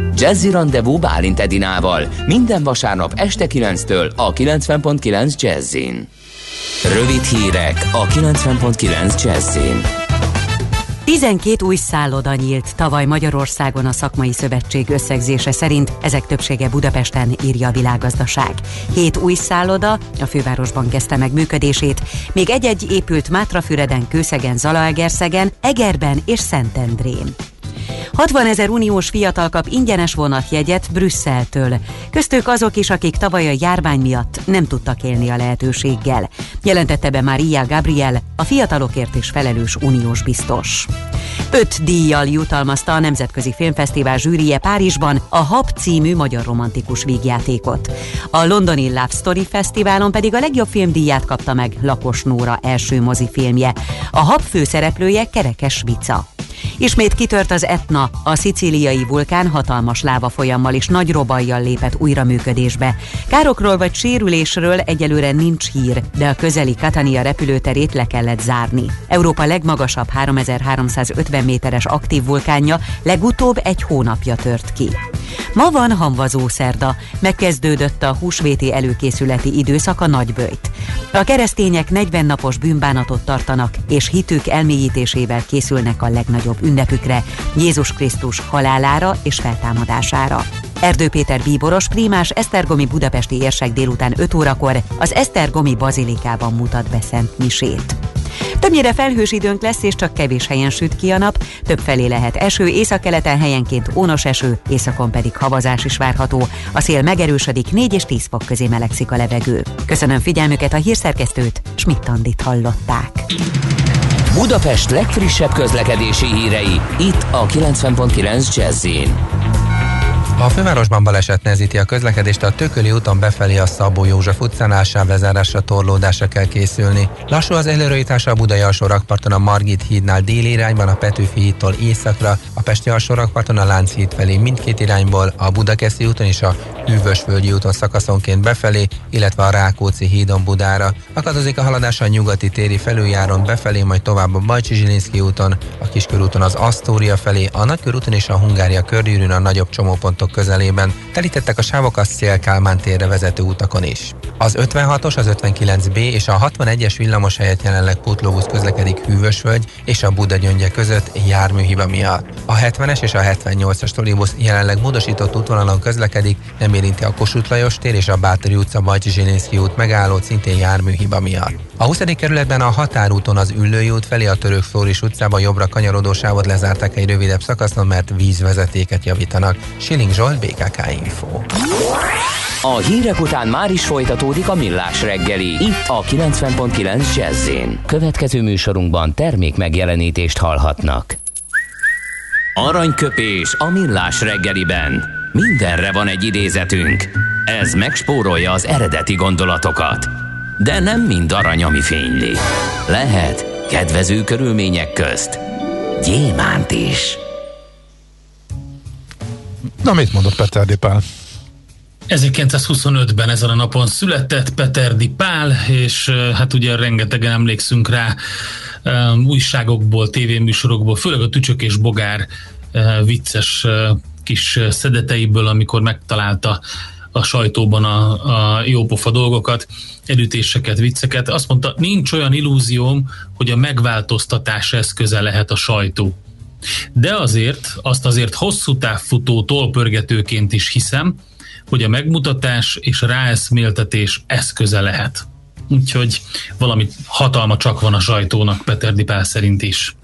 Jazzy Rendezvú Bálint Edinával minden vasárnap este 9-től a 90.9 Jazzin. Rövid hírek a 90.9 Jazzin. 12 új szálloda nyílt tavaly Magyarországon a szakmai szövetség összegzése szerint, ezek többsége Budapesten írja a világgazdaság. Hét új szálloda a fővárosban kezdte meg működését, még egy-egy épült Mátrafüreden, Kőszegen, Zalaegerszegen, Egerben és Szentendrén. 60 ezer uniós fiatal kap ingyenes vonatjegyet Brüsszeltől. Köztük azok is, akik tavaly a járvány miatt nem tudtak élni a lehetőséggel. Jelentette be Maria Gabriel, a fiatalokért is felelős uniós biztos. Öt díjjal jutalmazta a Nemzetközi Filmfesztivál zsűrije Párizsban a HAP című magyar romantikus vígjátékot. A londoni Love Story Fesztiválon pedig a legjobb filmdíját kapta meg Lakos Nóra első mozifilmje. A HAP főszereplője Kerekes Vica. Ismét kitört az Etna, a szicíliai vulkán hatalmas láva folyammal és nagy robajjal lépett újra működésbe. Károkról vagy sérülésről egyelőre nincs hír, de a közeli Katania repülőterét le kellett zárni. Európa legmagasabb 3350 méteres aktív vulkánja legutóbb egy hónapja tört ki. Ma van hamvazó szerda, megkezdődött a húsvéti előkészületi időszak a nagybőjt. A keresztények 40 napos bűnbánatot tartanak, és hitük elmélyítésével készülnek a legnagyobb ünnepükre, Jézus Krisztus halálára és feltámadására. Erdő Péter bíboros prímás Esztergomi budapesti érsek délután 5 órakor az Esztergomi bazilikában mutat be Szent Misét. Többnyire felhős időnk lesz, és csak kevés helyen süt ki a nap, több felé lehet eső, északkeleten helyenként ónos eső, északon pedig havazás is várható. A szél megerősödik, 4 és 10 fok közé melegszik a levegő. Köszönöm figyelmüket a hírszerkesztőt, Schmidt-Tandit hallották. Budapest legfrissebb közlekedési hírei, itt a 90.9 jazz a fővárosban baleset nehezíti a közlekedést, a Tököli úton befelé a Szabó József utcánál sávlezárásra, torlódásra kell készülni. Lassú az előrejutása a Budai alsó rakparton a Margit hídnál déli irányban, a Petőfi hídtól északra, a Pesti alsó rakparton a Lánchíd felé mindkét irányból, a Budakeszi úton és a Hűvösvölgyi úton szakaszonként befelé, illetve a Rákóczi hídon Budára. Akadozik a haladás a nyugati téri felüljáron befelé, majd tovább a Bajcsi Zsilinszki úton, a Kiskörúton az Asztória felé, a Nagykörúton és a Hungária körgyűrűn a nagyobb csomópontok közelében. Telítettek a sávok a Szél-Kálmán térre vezető utakon is. Az 56-os, az 59B és a 61-es villamos helyett jelenleg pótlóbusz közlekedik Hűvösvölgy és a Buda gyöngye között járműhiba miatt. A 70-es és a 78-as trolibusz jelenleg módosított útvonalon közlekedik, nem érinti a Kossuth Lajos tér és a Bátori utca Bajcsi Zsilinszki út megállót szintén járműhiba miatt. A 20. kerületben a határúton az Üllői út felé a Török Flóris utcába jobbra kanyarodó sávot lezárták egy rövidebb szakaszon, mert vízvezetéket javítanak. Siling Zsolt, BKK Info. A hírek után már is folytatódik a millás reggeli. Itt a 90.9 jazz Következő műsorunkban termék megjelenítést hallhatnak. Aranyköpés a millás reggeliben. Mindenre van egy idézetünk. Ez megspórolja az eredeti gondolatokat. De nem mind arany, ami fényli. Lehet kedvező körülmények közt gyémánt is. Na, mit mondott Peter Dipál? 1925-ben ezen a napon született Peter Pál, és hát ugye rengetegen emlékszünk rá újságokból, tévéműsorokból, főleg a Tücsök és Bogár vicces kis szedeteiből, amikor megtalálta a sajtóban a, a jópofa dolgokat, elütéseket, vicceket. Azt mondta, nincs olyan illúzióm, hogy a megváltoztatás eszköze lehet a sajtó. De azért, azt azért hosszú távfutó tolpörgetőként is hiszem, hogy a megmutatás és ráeszméltetés eszköze lehet. Úgyhogy valami hatalma csak van a sajtónak Peter Dipál szerint is.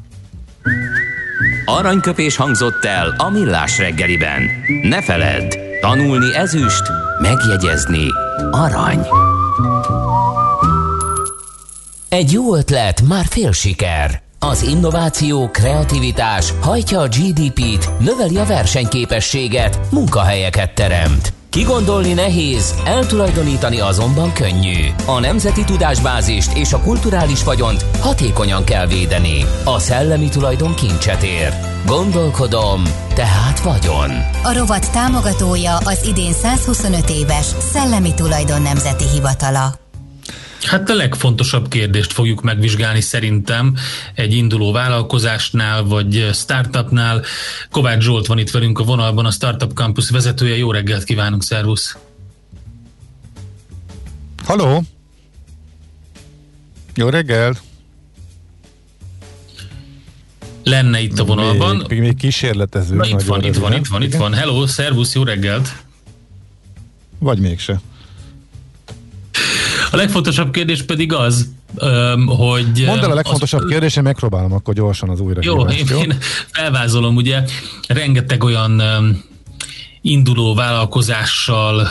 Aranyköpés hangzott el a millás reggeliben. Ne feledd, tanulni ezüst, megjegyezni arany. Egy jó ötlet, már fél siker. Az innováció, kreativitás hajtja a GDP-t, növeli a versenyképességet, munkahelyeket teremt. Kigondolni nehéz, eltulajdonítani azonban könnyű. A nemzeti tudásbázist és a kulturális vagyont hatékonyan kell védeni. A szellemi tulajdon kincset ér. Gondolkodom, tehát vagyon. A rovat támogatója az idén 125 éves Szellemi Tulajdon Nemzeti Hivatala. Hát a legfontosabb kérdést fogjuk megvizsgálni szerintem egy induló vállalkozásnál, vagy startupnál. Kovács Zsolt van itt velünk a vonalban, a Startup Campus vezetője. Jó reggelt kívánunk, szervusz! Haló! Jó reggelt! Lenne itt a vonalban. Még, még kísérletező. Na, itt van, itt van, itt van, itt van. Hello, szervusz, jó reggelt! Vagy mégse. A legfontosabb kérdés pedig az, hogy... Mondd el a legfontosabb az... kérdés, én megpróbálom akkor gyorsan az újra. Jó, én, jó? én felvázolom, ugye rengeteg olyan induló vállalkozással,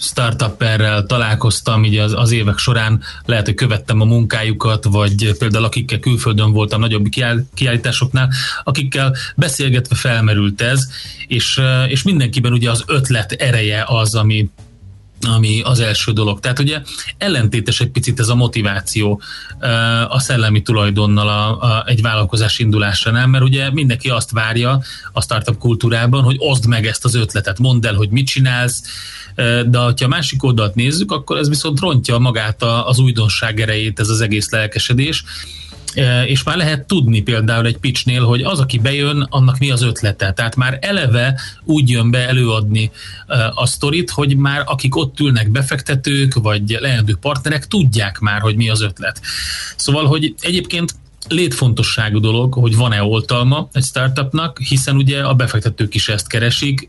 startupperrel találkoztam így az, az évek során, lehet, hogy követtem a munkájukat, vagy például akikkel külföldön voltam nagyobb kiállításoknál, akikkel beszélgetve felmerült ez, és, és mindenkiben ugye az ötlet ereje az, ami, ami az első dolog. Tehát ugye ellentétes egy picit ez a motiváció a szellemi tulajdonnal a, a, egy vállalkozás indulásánál, mert ugye mindenki azt várja a startup kultúrában, hogy oszd meg ezt az ötletet, mondd el, hogy mit csinálsz, de ha a másik oldalt nézzük, akkor ez viszont rontja magát az újdonság erejét, ez az egész lelkesedés, és már lehet tudni például egy pitchnél, hogy az, aki bejön, annak mi az ötlete. Tehát már eleve úgy jön be előadni a sztorit, hogy már akik ott ülnek befektetők, vagy leendő partnerek, tudják már, hogy mi az ötlet. Szóval, hogy egyébként létfontosságú dolog, hogy van-e oltalma egy startupnak, hiszen ugye a befektetők is ezt keresik,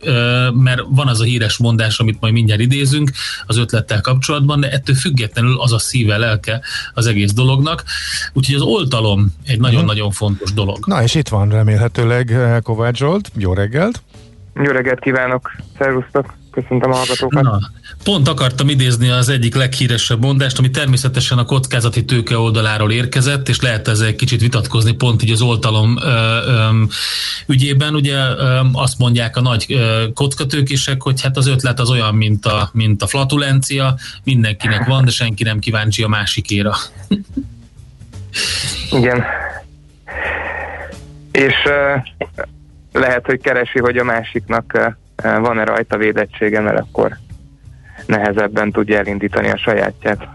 mert van az a híres mondás, amit majd mindjárt idézünk az ötlettel kapcsolatban, de ettől függetlenül az a szíve, lelke az egész dolognak. Úgyhogy az oltalom egy nagyon-nagyon fontos dolog. Na és itt van remélhetőleg Kovács Zsolt. Jó reggelt! Jó reggelt kívánok! Szervusztok! Köszöntöm a hallgatókat. Na, pont akartam idézni az egyik leghíresebb mondást, ami természetesen a kockázati tőke oldaláról érkezett, és lehet ezzel egy kicsit vitatkozni pont így az oltalom ö, ö, ügyében. Ugye ö, azt mondják a nagy ö, kockatőkések, hogy hát az ötlet az olyan, mint a, mint a flatulencia, mindenkinek van, de senki nem kíváncsi a másikéra. Igen. És ö, lehet, hogy keresi, hogy a másiknak van-e rajta védettsége, mert akkor nehezebben tudja elindítani a sajátját.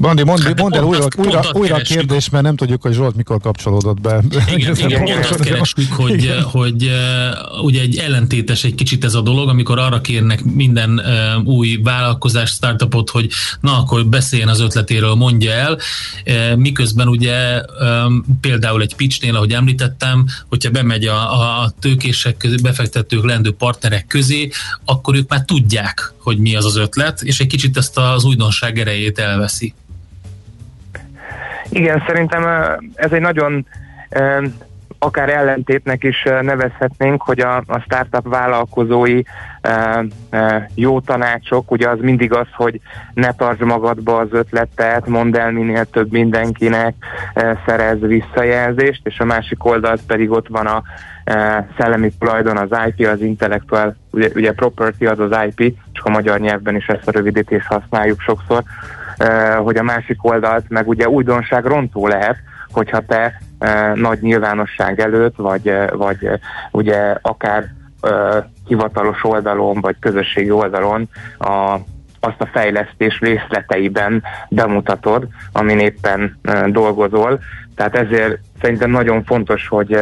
Bandi, mondd, hát, mondd el újra, újra, újra a kérdés, mert nem tudjuk, hogy Zsolt mikor kapcsolódott be. Igen, igen pont azt hogy, igen. hogy uh, ugye egy ellentétes egy kicsit ez a dolog, amikor arra kérnek minden uh, új vállalkozás, startupot, hogy na, akkor beszéljen az ötletéről, mondja el, miközben ugye például egy pitchnél, ahogy említettem, hogyha bemegy a, a tőkések, közé, befektetők, lendő partnerek közé, akkor ők már tudják, hogy mi az az ötlet, és egy kicsit ezt az újdonság erejét elveszi. Igen, szerintem ez egy nagyon akár ellentétnek is nevezhetnénk, hogy a, a startup vállalkozói e, e, jó tanácsok, ugye az mindig az, hogy ne tartsd magadba az ötletet, mondd el minél több mindenkinek, e, szerez visszajelzést, és a másik oldalt pedig ott van a e, szellemi tulajdon, az IP, az intellectual, ugye, ugye property az az IP, csak a magyar nyelvben is ezt a rövidítést használjuk sokszor, hogy a másik oldalt meg ugye újdonság rontó lehet, hogyha te nagy nyilvánosság előtt, vagy, vagy ugye akár hivatalos oldalon, vagy közösségi oldalon a, azt a fejlesztés részleteiben bemutatod, amin éppen dolgozol. Tehát ezért szerintem nagyon fontos, hogy,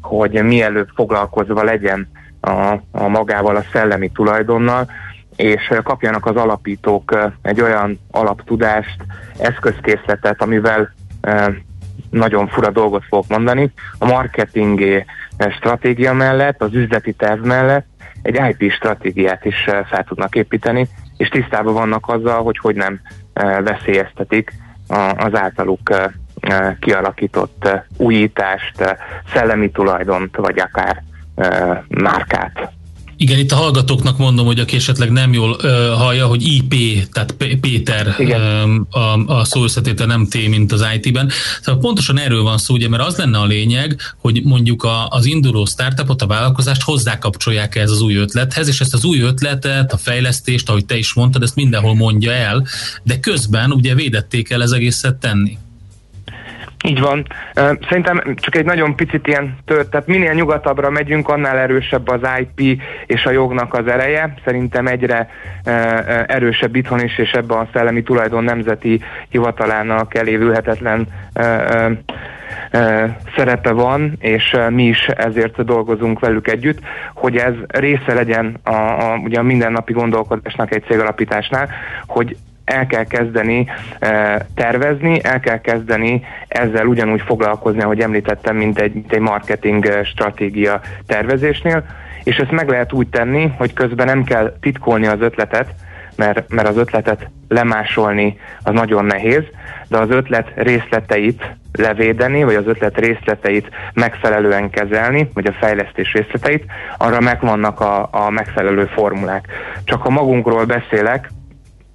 hogy mielőtt foglalkozva legyen a, a magával a szellemi tulajdonnal, és kapjanak az alapítók egy olyan alaptudást, eszközkészletet, amivel nagyon fura dolgot fogok mondani, a marketing stratégia mellett, az üzleti terv mellett egy IP stratégiát is fel tudnak építeni, és tisztában vannak azzal, hogy hogy nem veszélyeztetik az általuk kialakított újítást, szellemi tulajdont, vagy akár márkát. Igen, itt a hallgatóknak mondom, hogy aki esetleg nem jól uh, hallja, hogy IP, tehát P- Péter um, a, a szó összetétel nem T, mint az IT-ben. Szóval pontosan erről van szó, ugye, mert az lenne a lényeg, hogy mondjuk a, az induló startupot, a vállalkozást hozzákapcsolják ez az új ötlethez, és ezt az új ötletet, a fejlesztést, ahogy te is mondtad, ezt mindenhol mondja el, de közben ugye védették el ez egészet tenni. Így van. Szerintem csak egy nagyon picit ilyen tört, tehát minél nyugatabbra megyünk, annál erősebb az IP és a jognak az ereje. Szerintem egyre erősebb itthon is, és ebben a Szellemi Tulajdon Nemzeti Hivatalának elévülhetetlen szerepe van, és mi is ezért dolgozunk velük együtt, hogy ez része legyen a, a, ugye a mindennapi gondolkodásnak egy cégalapításnál, hogy el kell kezdeni e, tervezni, el kell kezdeni ezzel ugyanúgy foglalkozni, ahogy említettem, mint egy, mint egy marketing eh, stratégia tervezésnél, és ezt meg lehet úgy tenni, hogy közben nem kell titkolni az ötletet, mert, mert az ötletet lemásolni az nagyon nehéz, de az ötlet részleteit levédeni, vagy az ötlet részleteit megfelelően kezelni, vagy a fejlesztés részleteit, arra megvannak a, a megfelelő formulák. Csak ha magunkról beszélek,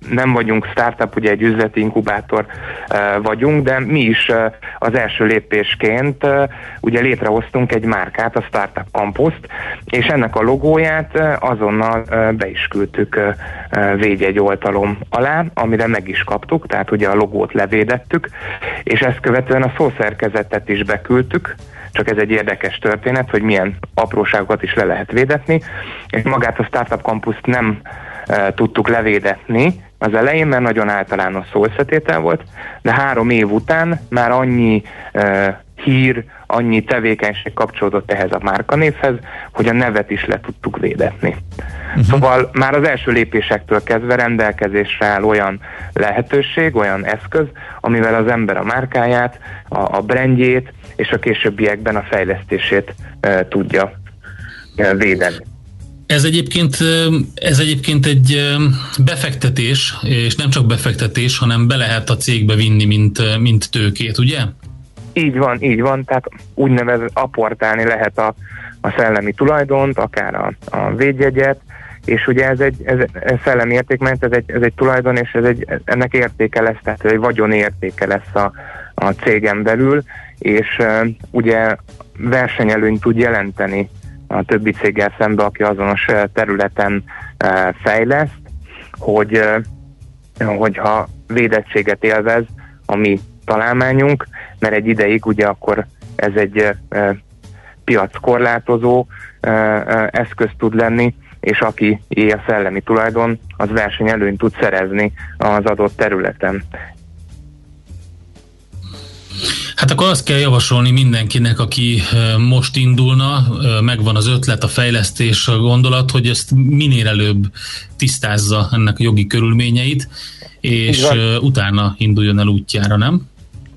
nem vagyunk startup, ugye egy üzleti inkubátor vagyunk, de mi is az első lépésként ugye létrehoztunk egy márkát, a Startup campus és ennek a logóját azonnal be is küldtük védjegy oltalom alá, amire meg is kaptuk, tehát ugye a logót levédettük, és ezt követően a szószerkezetet is beküldtük, csak ez egy érdekes történet, hogy milyen apróságokat is le lehet védetni, és magát a Startup Campus nem tudtuk levédetni, az elején, mert nagyon általános szó összetétel volt, de három év után már annyi uh, hír, annyi tevékenység kapcsolódott ehhez a márkanévhez, hogy a nevet is le tudtuk védetni. Uh-huh. Szóval már az első lépésektől kezdve rendelkezésre áll olyan lehetőség, olyan eszköz, amivel az ember a márkáját, a, a brandjét és a későbbiekben a fejlesztését uh, tudja uh, védeni. Ez egyébként, ez egyébként egy befektetés, és nem csak befektetés, hanem be lehet a cégbe vinni, mint, mint tőkét, ugye? Így van, így van, tehát úgynevezett aportálni lehet a, a szellemi tulajdont, akár a, a védjegyet, és ugye ez egy ez, ez szellemi értékment, ez egy, ez egy tulajdon, és ez egy, ennek értéke lesz, tehát egy vagyon értéke lesz a, a cégen belül, és uh, ugye versenyelőnyt tud jelenteni a többi céggel szembe, aki azonos területen fejleszt, hogy hogyha védettséget élvez a mi találmányunk, mert egy ideig ugye akkor ez egy piackorlátozó eszköz tud lenni, és aki a szellemi tulajdon, az versenyelőnyt tud szerezni az adott területen. Hát akkor azt kell javasolni mindenkinek, aki most indulna, megvan az ötlet, a fejlesztés, a gondolat, hogy ezt minél előbb tisztázza ennek a jogi körülményeit, és utána induljon el útjára, nem?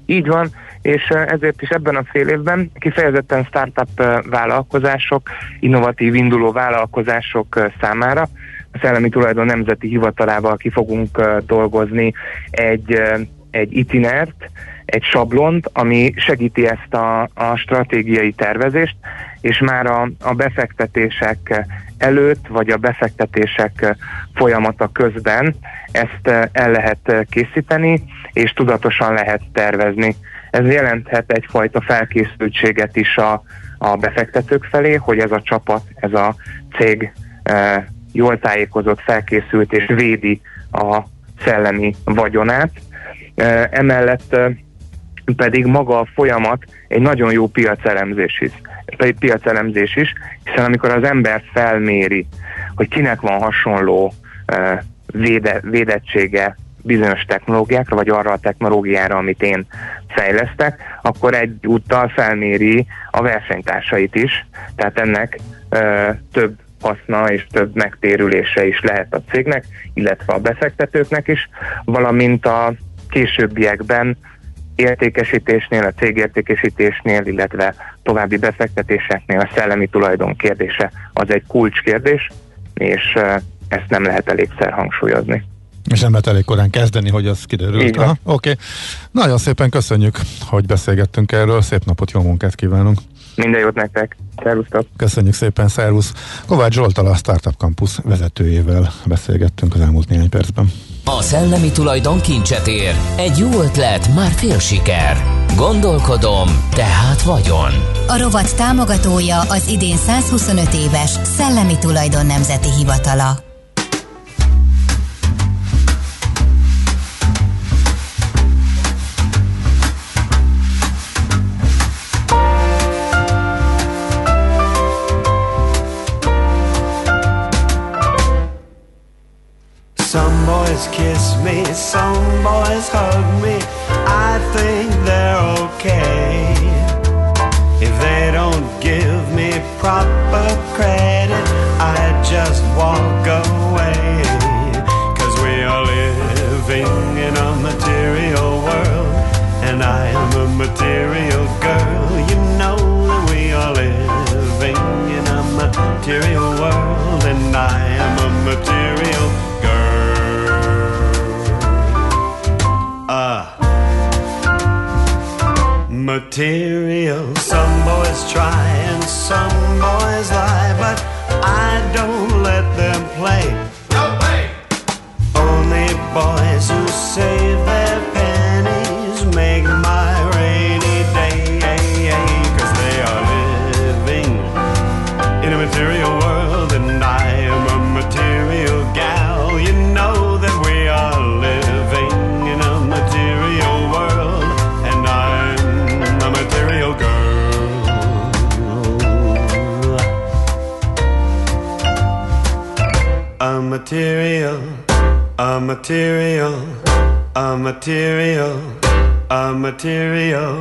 Így van, és ezért is ebben a fél évben kifejezetten startup vállalkozások, innovatív induló vállalkozások számára a Szellemi Tulajdon Nemzeti Hivatalával ki fogunk dolgozni egy, egy itinert, egy sablont, ami segíti ezt a, a stratégiai tervezést, és már a, a befektetések előtt, vagy a befektetések folyamata közben ezt el lehet készíteni, és tudatosan lehet tervezni. Ez jelenthet egyfajta felkészültséget is a, a befektetők felé, hogy ez a csapat, ez a cég e, jól tájékozott, felkészült és védi a szellemi vagyonát. E, emellett e, pedig maga a folyamat egy nagyon jó piacelemzés is, piacelemzés is, hiszen amikor az ember felméri, hogy kinek van hasonló uh, véde, védettsége bizonyos technológiákra, vagy arra a technológiára, amit én fejlesztek, akkor egyúttal felméri a versenytársait is, tehát ennek uh, több haszna és több megtérülése is lehet a cégnek, illetve a befektetőknek is, valamint a későbbiekben értékesítésnél, a cégértékesítésnél, illetve további befektetéseknél a szellemi tulajdon kérdése az egy kulcskérdés, és ezt nem lehet elégszer hangsúlyozni. És nem lehet elég korán kezdeni, hogy az kiderült. Oké. Okay. Nagyon szépen köszönjük, hogy beszélgettünk erről. Szép napot, jó munkát kívánunk. Minden jót nektek. Szervusztok. Köszönjük szépen, szervusz. Kovács Zsoltal a Startup Campus vezetőjével beszélgettünk az elmúlt néhány percben. A szellemi tulajdon kincset ér. Egy jó ötlet, már fél siker. Gondolkodom, tehát vagyon. A rovat támogatója az idén 125 éves Szellemi Tulajdon Nemzeti Hivatala. Some boys kiss me, some boys hug me. I think they're okay. If they don't give me proper credit, I just walk away. Cause we are living in a material world, and I am a material girl. Material. Some boys try and some boys lie, but I don't let them play. No way! Only boys who save material, a material, a material, a material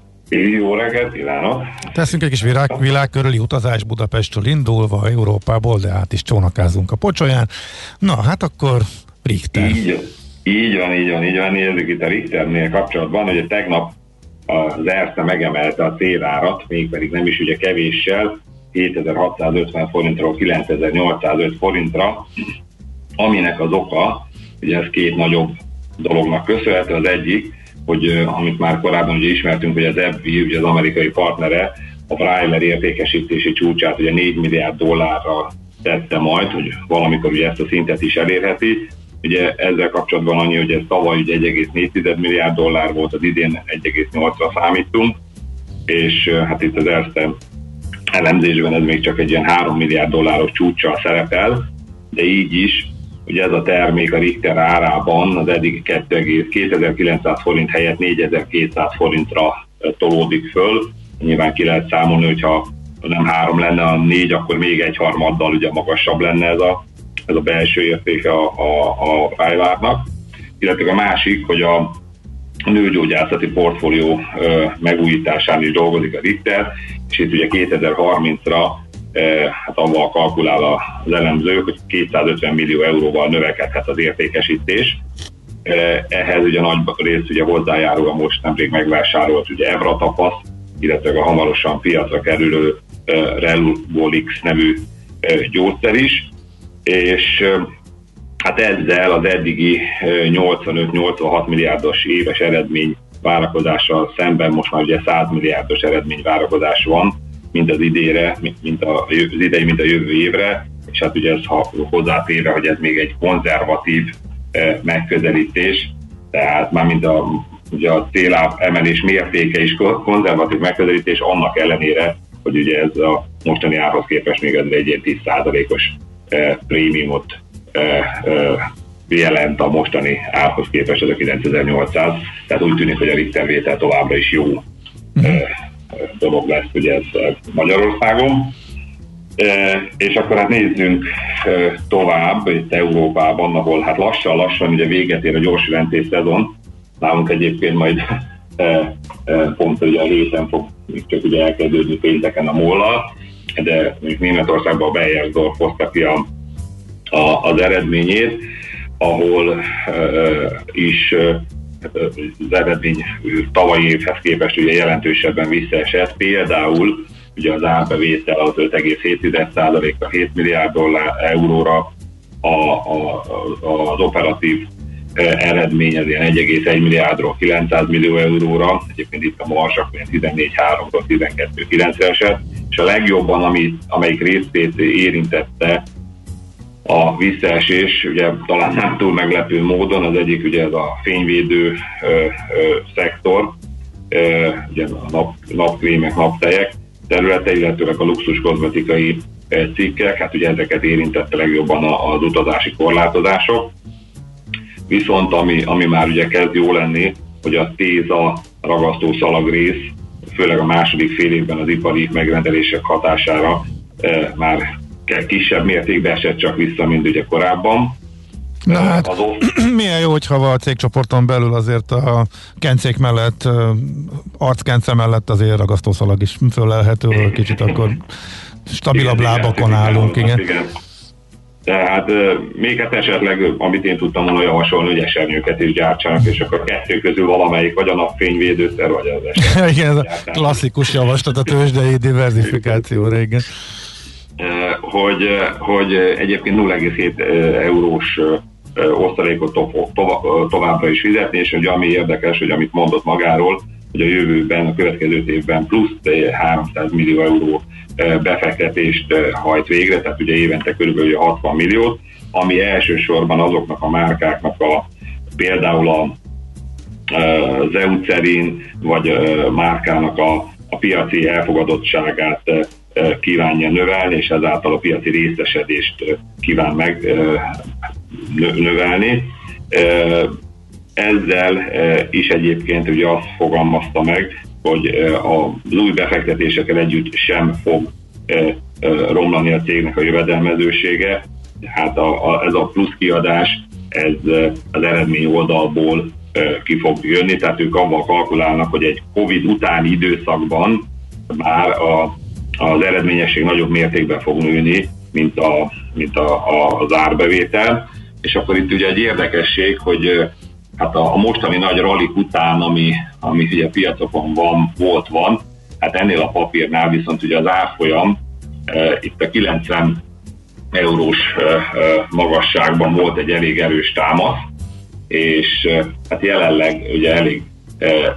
Jó reggelt, kívánok! Teszünk egy kis világ, világ körüli utazás Budapestről indulva, Európából, de át is csónakázunk a pocsolyán. Na, hát akkor Richter. Így, így van, így van, így van. Nézzük itt a Richternél kapcsolatban, hogy tegnap az Erste megemelte a célárat, mégpedig nem is ugye kevéssel, 7650 forintról 9805 forintra, aminek az oka, ugye ez két nagyobb dolognak köszönhető, az egyik, hogy amit már korábban ugye ismertünk, hogy az EBVI, ugye az amerikai partnere, a Breiler értékesítési csúcsát ugye 4 milliárd dollárra tette majd, hogy valamikor ugye ezt a szintet is elérheti. Ugye ezzel kapcsolatban annyi, hogy ez tavaly ugye 1,4 milliárd dollár volt, az idén 1,8-ra számítunk, és hát itt az Erste elemzésben ez még csak egy ilyen 3 milliárd dolláros csúcssal szerepel, de így is Ugye ez a termék a Richter árában az eddig 2900 forint helyett 4200 forintra tolódik föl. Nyilván ki lehet számolni, hogyha nem három lenne, a négy, akkor még egy harmaddal ugye magasabb lenne ez a, ez a belső értéke a, a, a Rájvárnak. Illetve a másik, hogy a nőgyógyászati portfólió megújításán is dolgozik a Richter, és itt ugye 2030-ra hát avval kalkulál az elemző, hogy 250 millió euróval növekedhet az értékesítés. Ehhez ugye nagy rész ugye hozzájárul a most nemrég megvásárolt ugye Evra tapasz, illetve a hamarosan piacra kerülő Relbolix nevű gyógyszer is, és hát ezzel az eddigi 85-86 milliárdos éves eredmény várakozással szemben most már ugye 100 milliárdos eredmény várakozás van, mind az idére, mint a, az idei, mint a jövő évre, és hát ugye ez ha hozzátéve, hogy ez még egy konzervatív eh, megközelítés, tehát már mint a, ugye a céláp emelés mértéke is konzervatív megközelítés, annak ellenére, hogy ugye ez a mostani árhoz képest még ez egy ilyen 10%-os eh, prémiumot eh, jelent a mostani árhoz képest, ez a 9800, tehát úgy tűnik, hogy a Richter vétel továbbra is jó uh-huh dolog lesz ugye ez Magyarországon. E, és akkor hát nézzünk e, tovább itt Európában, ahol hát lassan-lassan ugye véget ér a gyors jelentés szezon. Nálunk egyébként majd e, pont ugye a héten fog csak ugye elkezdődni pénteken a mollal, de Németországban a Beyersdorf hozta ki a, a, az eredményét, ahol e, is az eredmény tavalyi évhez képest ugye jelentősebben visszaesett. Például ugye az árbevétel az 5,7%-ra 7 milliárd dollár euróra, a, a, az operatív eredmény az ilyen 1,1 milliárdról 900 millió euróra, egyébként itt a marsak 14,3-ról 12,9-re esett, és a legjobban, ami, amelyik részét érintette a visszaesés, ugye talán nem túl meglepő módon, az egyik ugye ez a fényvédő ö, ö, szektor, ö, ugye a nap, napkrémek, naptejek területe, illetőleg a luxus kozmetikai cikkek, hát ugye ezeket érintette legjobban az utazási korlátozások. Viszont ami, ami már ugye kezd jó lenni, hogy a téza ragasztó szalagrész, főleg a második fél évben az ipari megrendelések hatására e, már kisebb mértékben esett csak vissza, mint ugye korábban. Na hát, milyen jó, hogyha a cégcsoporton belül azért a kencék mellett, arckence mellett azért ragasztószalag is fölelhető, kicsit akkor stabilabb igen, lábakon igen, állunk, igen. igen. Tehát még hát esetleg, amit én tudtam volna javasolni, hogy esernyőket is gyártsanak, és akkor kettő közül valamelyik, vagy a napfényvédőszer, vagy az esernyő. igen, ez a klasszikus javaslat a tőzsdei diversifikációra, igen. Hogy, hogy egyébként 0,7 eurós osztalékot to- to- továbbra is fizetni, és hogy ami érdekes, hogy amit mondott magáról, hogy a jövőben, a következő évben plusz 300 millió euró befektetést hajt végre, tehát ugye évente körülbelül 60 milliót, ami elsősorban azoknak a márkáknak a például a az Eucerin vagy márkának a, a piaci elfogadottságát kívánja növelni, és ezáltal a piaci részesedést kíván meg növelni. Ezzel is egyébként ugye azt fogalmazta meg, hogy az új befektetésekkel együtt sem fog romlani a cégnek a jövedelmezősége, hát a, a, ez a plusz kiadás, ez az eredmény oldalból ki fog jönni, tehát ők abban kalkulálnak, hogy egy Covid utáni időszakban már a, az eredményesség nagyobb mértékben fog nőni, mint, a, mint a, a, az árbevétel. És akkor itt ugye egy érdekesség, hogy hát a, a mostani nagy ralik után, ami, ami ugye piacokon van, volt, van, hát ennél a papírnál viszont ugye az árfolyam e, itt a 90 eurós e, e, magasságban volt egy elég erős támasz, és e, hát jelenleg ugye elég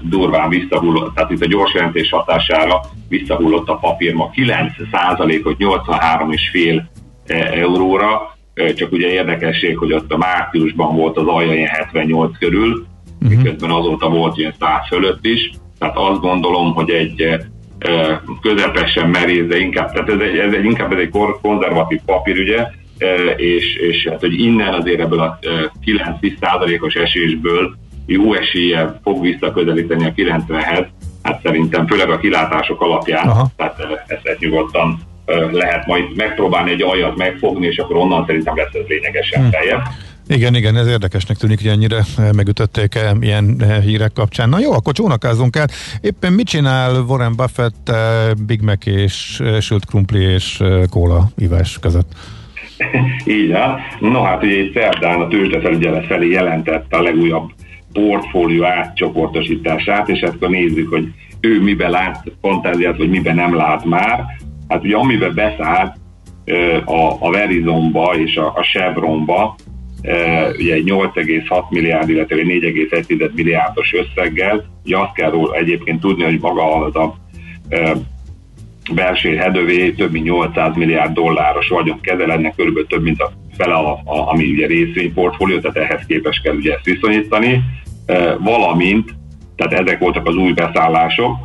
durván visszahullott, tehát itt a gyors jelentés hatására visszahullott a papír ma 9%-ot 83,5 e, euróra, csak ugye érdekesség, hogy ott a márciusban volt az alja ilyen 78 körül, uh-huh. miközben azóta volt ilyen 100 fölött is, tehát azt gondolom, hogy egy közepesen merész, de inkább, tehát ez egy, ez egy, inkább ez egy konzervatív papír, ugye, és, és hát, hogy innen azért ebből a 9-10%-os esésből jó esélye fog visszaközelíteni a 90-hez, hát szerintem főleg a kilátások alapján, Aha. tehát ezt, ezt nyugodtan lehet majd megpróbálni egy aljat megfogni, és akkor onnan szerintem lesz ez lényegesen hmm. feljebb. Igen, igen, ez érdekesnek tűnik, hogy ennyire megütötték ilyen hírek kapcsán. Na jó, akkor csónakázunk el. Éppen mit csinál Warren Buffett Big Mac és sült krumpli és kóla ivás között? Így van. No hát ugye egy szerdán a tőzsdefelügyelet felé jelentette a legújabb portfólió átcsoportosítását, és akkor nézzük, hogy ő miben lát fantáziát, vagy miben nem lát már. Hát ugye amiben beszállt a, a Verizonba és a, a Chevronba, ugye egy 8,6 milliárd, illetve 4,1 milliárdos összeggel. Ugye azt kell róla egyébként tudni, hogy maga az a belső hedövé több mint 800 milliárd dolláros vagyon kezel, ennek körülbelül több mint a fele, a, a, ami ugye részvényportfólió, tehát ehhez képes kell ugye ezt viszonyítani, valamint, tehát ezek voltak az új beszállások,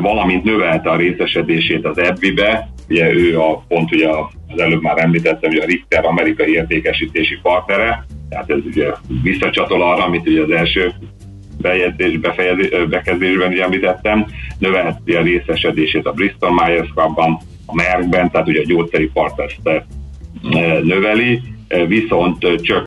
valamint növelte a részesedését az EBBI-be, ugye ő a pont ugye az előbb már említettem, hogy a Richter amerikai értékesítési partnere, tehát ez ugye visszacsatol arra, amit ugye az első bejegyzés, bekezdésben ugye említettem, növelheti a részesedését a Bristol Myers Squibb-ban, a Merckben, tehát ugye a gyógyszeri part ezt növeli, viszont csak